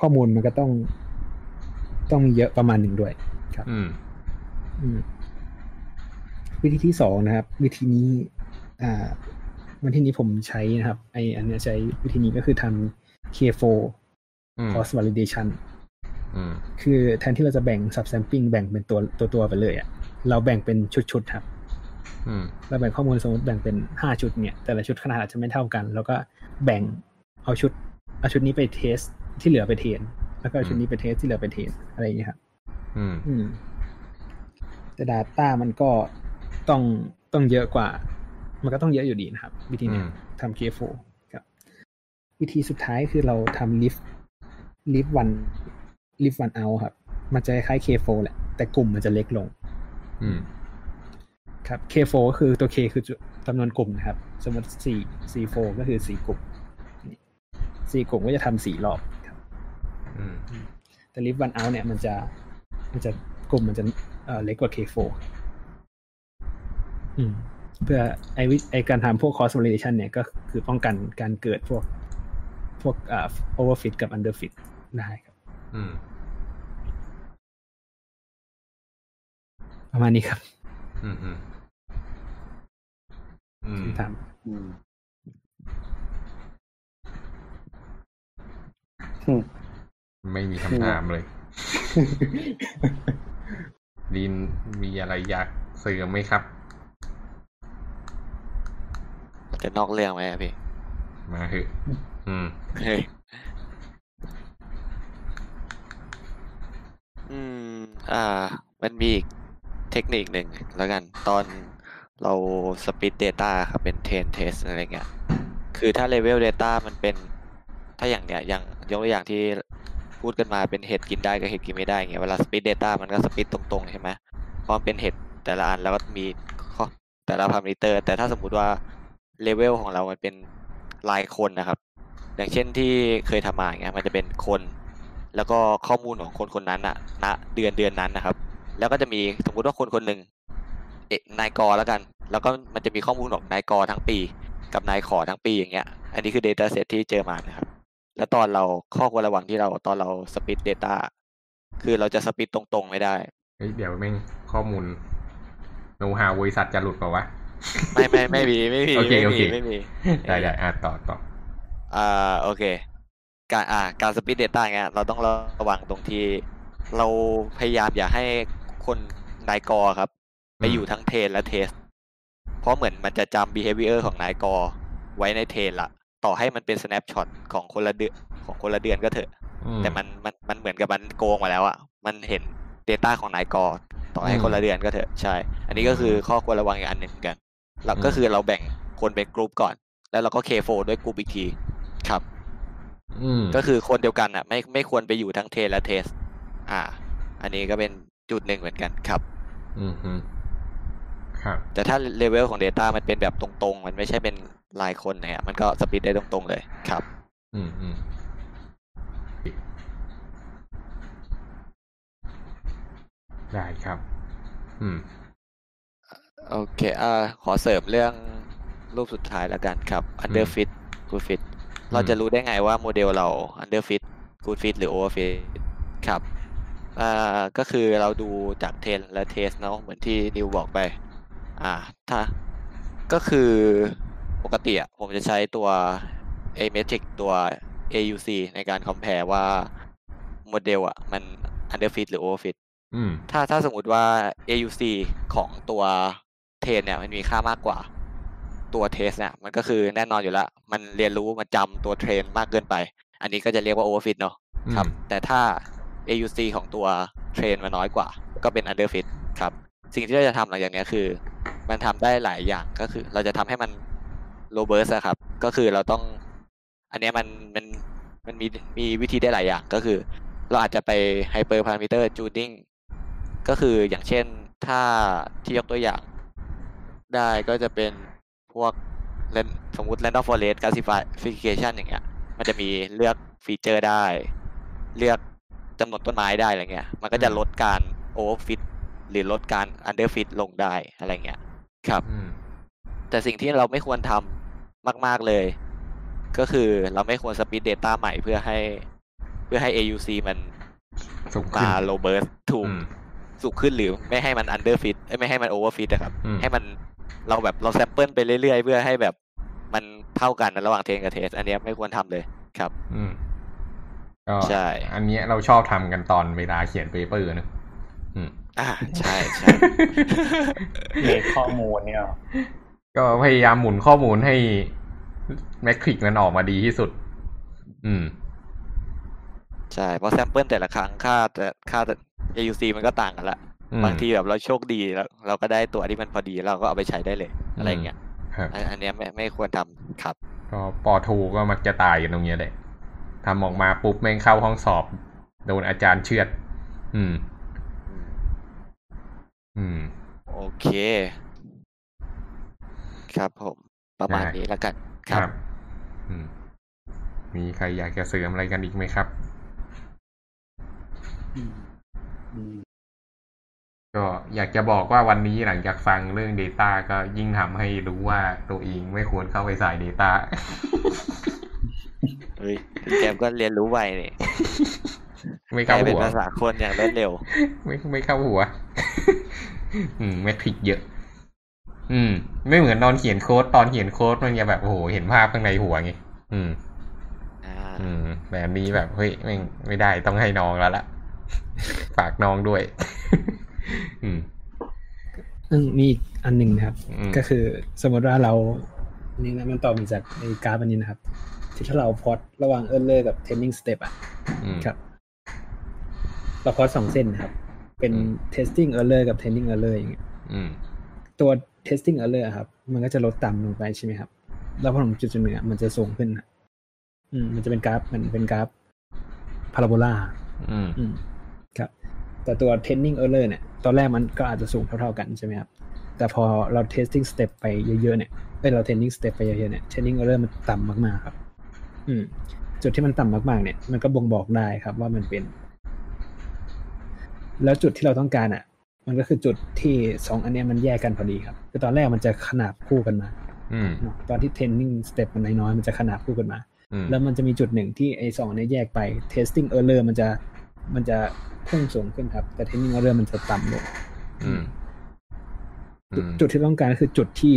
ข้อมูลมันก็ต้อง ต้องมีเยอะประมาณหนึ่งด้วยครับ อืมอืมวิธีที่สองนะครับ วิธีนี้ อ่าวิธีนี้ผมใช้นะครับ ไออันเนี้ยใช้วิธีนี้ก็คือทำ K4 อืม cost validation อืมคือแทนที่เราจะแบ่ง subsampling แบ่งเป็นตัวตัวตัวไปเลยอะเราแบ่งเป็นชุดๆครับอืมเราแบ่งข้อมูลสมมติแบ่งเป็นห้าชุดเนี่ย แต่ละชุดขนาดอาจจะไม่เท่ากัน แล้วก็แบ่งเอาชุดเอาชุดนี้ไป test ที่เหลือไป train แล้วก็เอาชุดนี้ไป test ที่เหลือไป train อะไรอย่างเงี้ยครับอืมอืมแต่ Data มันก็ต้องต้องเยอะกว่า มันก็ต้องเยอะอยู่ดีนะครับ วิธีเนี้ยอืมทำ K4 ครับ วิธีสุดท้ายคือเราทำ leave leave one leave one out ครับ มันจะคล้าย K4 แหละ แต่กลุ่มมันจะเล็กลง อืม ครับ K4 ก็คือตัว K คือจำนวนกลุ่มนะครับ สมมติสี่ C4 ก็คือสี่กลุ่มสี่กลุ่มก็จะทำสี่รอบครับอืมแต่ lift one out เนี่ยมันจะ มันจะกลุ่มมันจะเอ่อเล็กกว่า K4 อืมเพื่อไอวิไอการทำพวก cross validation เนี่ยก็คือป้องกันการเกิดพวกพวกอ่า overfit กับ underfit ได้ครับ อืม ประมาณนี้ครับ อืมอืมอืมคำถามอืมไม่มีคำถามเลยดินมีอะไรอยากเสริมไหมครับ จะนอกเรื่องไหมอะพี่ มาเถอะอืม เฮ้ย อืม อ่า มันมีอีกเทคนิคหนึ่งแล้วกัน ตอนเราสปิ d Data ครับเป็น10 test อะไรเงี้ย คือถ้า level data มันเป็น ถ้าอย่างเนี้ยอย่างยกตัวอย่างที่พูดกันมาเป็นเห็ดกินได้กับเห็ดกินไม่ได้เงี้ย เวลาสปิ d Data มันก็สปิ d ตรงๆ ใช่ไหมเพราะมันเป็นเห็ดแต่ละอันแล้วก็มีข้อแต่ละพารามิเตอร์ แต่ถ้าสมมุติว่าเลเวลของเรามันเป็นรายคนนะครับ อย่างเช่นที่เคยทำมาอย่าเงี้ย มันจะเป็นคน แล้วก็ข้อมูลของคนคนนั้นอะณเดือนเดือนนั้นนะครับ แล้วก็จะมีสมมุติว่าคนคนหนึ่งเอะนายกอแล้วกัน แล้วก็มันจะมีข้อมูลของนายกอทั้งปี กับนายขอทั้งปีอย่างเงี้ย อันนี้คือ Data Set ที่เจอมานะครับ แล้วตอนเราข้อควรระวังที่เราตอนเราสปิ d Data คือเราจะ split ตรงๆไม่ได้เฮ้ยเดี๋ยวแม่งข้อมูลโน้ตฮาวบริษัทจะหลุดเปล่าวะไม่ไม่ไม่มีไม่มีโอเคไม่โอมีเคไม่มีได้ได้อะต่อต่ออ่าโอเค การอ่าการสปิ d Data เงี้ยเราต้องระวังตรงที่ เราพยายามอย่าให้คนนายกอครับ ไปอยู่ทั้ง train และ test เพราะเหมือนมันจะจำ behavior ของนายกอไว้ใน train ละต่อให้มันเป็น snapshot ของคนละเดือนของคนละเดือนก็เถอะอืแต่มันมันมันเหมือนกับมันโกงมาแล้วอะมันเห็น Data ของนายกอต่อให้อืมคนละเดือนก็เถอะใช่ อันนี้ก็คือข้อควรระวังอีกอันหนึ่งเหมือนกันเราอืมก็คือเราแบ่งคนเป็นกลุ่มก่อน แล้วเราก็ K4 ด้วยกลุ่มอีกทีครับอืม ก็คือคนเดียวกันอะ ไม่ไม่ควรไปอยู่ทั้งเทสและเทส อ่า อันนี้ก็เป็นจุดหนึ่งเหมือนกันครับอืมอืมครับ แต่ถ้าเลเวลของ Data มันเป็นแบบตรงๆ มันไม่ใช่เป็นรายคนเนี่ยมันก็ split ได้ตรงๆเลยครับ อืมอืมได้ครับ อืม โอเค อ่า ขอเสริมเรื่องรูปสุดท้ายแล้วกันครับ underfit good fit เราจะรู้ได้ไงว่าโมเดลเรา underfit good fit หรือ overfit ครับอ่าก็คือเราดูจาก train และ test เนาะเหมือนที่นิวบอกไป อ่า ถ้าก็คือปกติอะผมจะใช้ตัว a metric ตัว AUC ในการ compare ว่าโมเดลอะมัน underfit หรือ overfit อืมถ้าถ้าสมมติว่า AUC ของตัว train เนี่ยมันมีค่ามากกว่า ตัว test เนี่ยมันก็คือแน่นอนอยู่แล้ว มันเรียนรู้มันจำตัว train มากเกินไป อันนี้ก็จะเรียกว่า overfit เนาะครับ แต่ถ้า AUC ของตัวเทรนมันน้อยกว่า ก็เป็น underfit ครับ สิ่งที่เราจะทำหลังจากเนี้ยคือ มันทำได้หลายอย่างก็คือ เราจะทำให้มัน robust อะครับ ก็คือเราต้อง อันเนี้ยมันมันมันมีมีวิธีได้หลายอย่างก็คือ เราอาจจะไป hyper parameter tuning ก็คืออย่างเช่นถ้าที่ยกตัวอย่างได้ก็จะเป็น พวก ran- สมมติ random forest classification อย่างเงี้ย มันจะมีเลือกฟีเจอร์ได้ เลือกจำนวนต้นไม้ได้อะไรเงี้ย มันก็จะลดการ overfit หรือลดการ underfit ลงได้อะไรเงี้ย ครับอืมแต่สิ่งที่เราไม่ควรทำมาก ๆเลย ก็คือเราไม่ควร split data ใหม่เพื่อให้เพื่อให้ AUC มันสูงขึ้นมา robust ถูกอืมสูงขึ้นหรือไม่ให้มัน underfit เอ้ยไม่ให้มัน overfit อะครับอืมให้มัน เราแบบเรา sample ไปเรื่อยๆ เพื่อให้แบบมันเท่ากันระหว่าง train กับ test อันเนี้ยไม่ควรทำเลยครับ อืมก็ใช่ อันเนี้ยเราชอบทำกันตอนเวลาเขียน paper นะอืม อ่าใช่ใช่เลขข้อมูลเนี่ยหรอก็พยายามหมุนข้อมูลให้ metric มันออกมาดีที่สุด อืม ใช่ เพราะ sample แต่ละครั้งค่าแต่ค่าแต่ AUC มันก็ต่างกันละอืม บางทีแบบเราโชคดีแล้ว เราก็ได้ตัวที่มันพอดีเราก็เอาไปใช้ได้เลย อะไรอย่างเงี้ยครับอันอันเนี้ยไม่ไม่ควรทำครับ ก็ปอโทก็มักจะตายกันตรงเนี้ยแหละทำออกมาปุ๊บแม่งเข้าห้องสอบ โดนอาจารย์เชือด อืม อืม โอเค ครับผม ประมาณได้นี้แล้วกันคครับรับ อืม มีใครอยากจะเสริมอะไรกันอีกไหมครับอืม ก็อยากจะบอกว่าวันนี้หลังจากฟังเรื่อง Data ก็ยิ่งทำให้รู้ว่าตัวเองไม่ควรเข้าไปใส่ Data เฮ้ยพี่แกมก็เรียนรู้ไวนี่ไม่กลาเข้ายเป็นหัวภาษาคนอย่างรวดเร็ว ไม่ไม่เข้าหัว อืมแมทริกเยอะ อืม ไม่เหมือนตอนเขียนโค้ดตอนเขียนโค้ดมันจะแบบโอ้โหเห็นภาพข้างในหัวไงอืมอ่าอืมแบบนี้แบบเฮ้ยไม่ไม่ได้ต้องให้น้องแล้วล่ะ ฝากน้องด้วย อืมอืมมีอีกอันหนึ่งนะครับอืมก็คือสมมติว่าเรานี่นะมันต่อมาจากในกราฟอันนี้นะครับ ที่ถ้าเราพอดระหว่างเออร์เลอร์กับ training step อะอืมครับ เราพอดสองเส้นนะครับ เป็นอืม testing error กับ training error อย่างเงี้ยอืมตัว testing error อะครับ มันก็จะลดต่ำลงไปใช่ไหมครับ แล้วพอถึงจุดจุดหนึ่งอะมันจะสูงขึ้นอะอืม มันจะเป็นกราฟ มันเป็นกราฟพาราโบลาอืมอืมครับ แต่ตัว training error เนี่ย ตอนแรกมันก็อาจจะสูงเท่าๆกันใช่ไหมครับ แต่พอเรา testing step ไปเยอะๆเนี่ยเอ้ยเรา training step ไปเยอะๆเนี่ย training error มันต่ำมากๆครับ อืม จุดที่มันต่ำมากๆ เนี่ย มันก็บ่งบอกได้ครับว่ามันเป็น แล้วจุดที่เราต้องการอะ มันก็คือจุดที่สองอันเนี้ยมันแยกกันพอดีครับ คือตอนแรกมันจะขนาบคู่กันมาอืมเนาะตอนที่ training step มันน้อยๆ มันจะขนาบคู่กันมาอืมแล้วมันจะมีจุดหนึ่งที่ไอ้สองอันนี้แยกไป testing error มันจะ มันจะพุ่งสูงขึ้นครับ แต่ training error มันจะต่ำลงอืมอืมจุดที่ต้องการก็คือจุดที่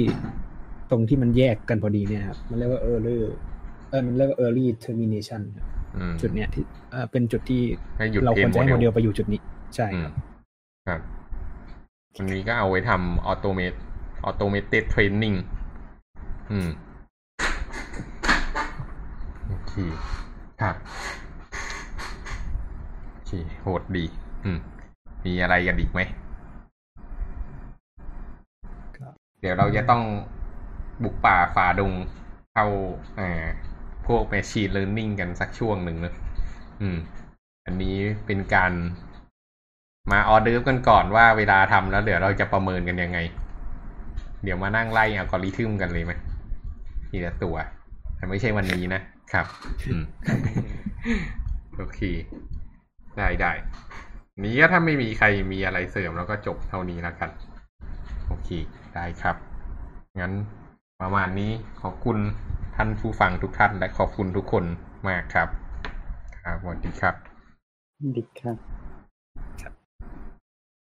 ตรงที่มันแยกกันพอดีเนี่ยครับ มันเรียกว่า error เออมันเรียกว่า early termination ครับอืมจุดเนี้ยที่เอ่อเป็นจุดที่ให้หยุดเราควรจะให้เทรโมนเดโมลไปอยู่จุดนี้ ใช่อืคมรับครับอันนี้ก็เอาไว้ทำออโตเมตออโตเมต d เทรนนิ่งอืมโอเคครับ โอเคโหดดี อืม มีอะไรกันอีกไหมครับเดี๋ยวเราจะต้องบุกป่าฝ่าดงเข้าอ่าพวก Machine Learning กันสักช่วงหนึ่งเนอะอืม อันนี้เป็นการมาออเดอร์ฟกันก่อนว่าเวลาทำแล้วเดี๋ยวเราจะประเมินกันยังไง เดี๋ยวมานั่งไล่อัลกอริทึมกันเลยไหมทีละตัว แต่ไม่ใช่วันนี้นะครับ อืม โอเค ได้ได้นี้ก็ถ้าไม่มีใครมีอะไรเสริมแล้วก็จบเท่านี้แล้วกัน โอเค ได้ครับ งั้นประมาณนี้ขอบคุณท่านผู้ฟังทุกท่านและขอบคุณทุกคนมากครับ ครับสวัสดีครับสวัสดีครับ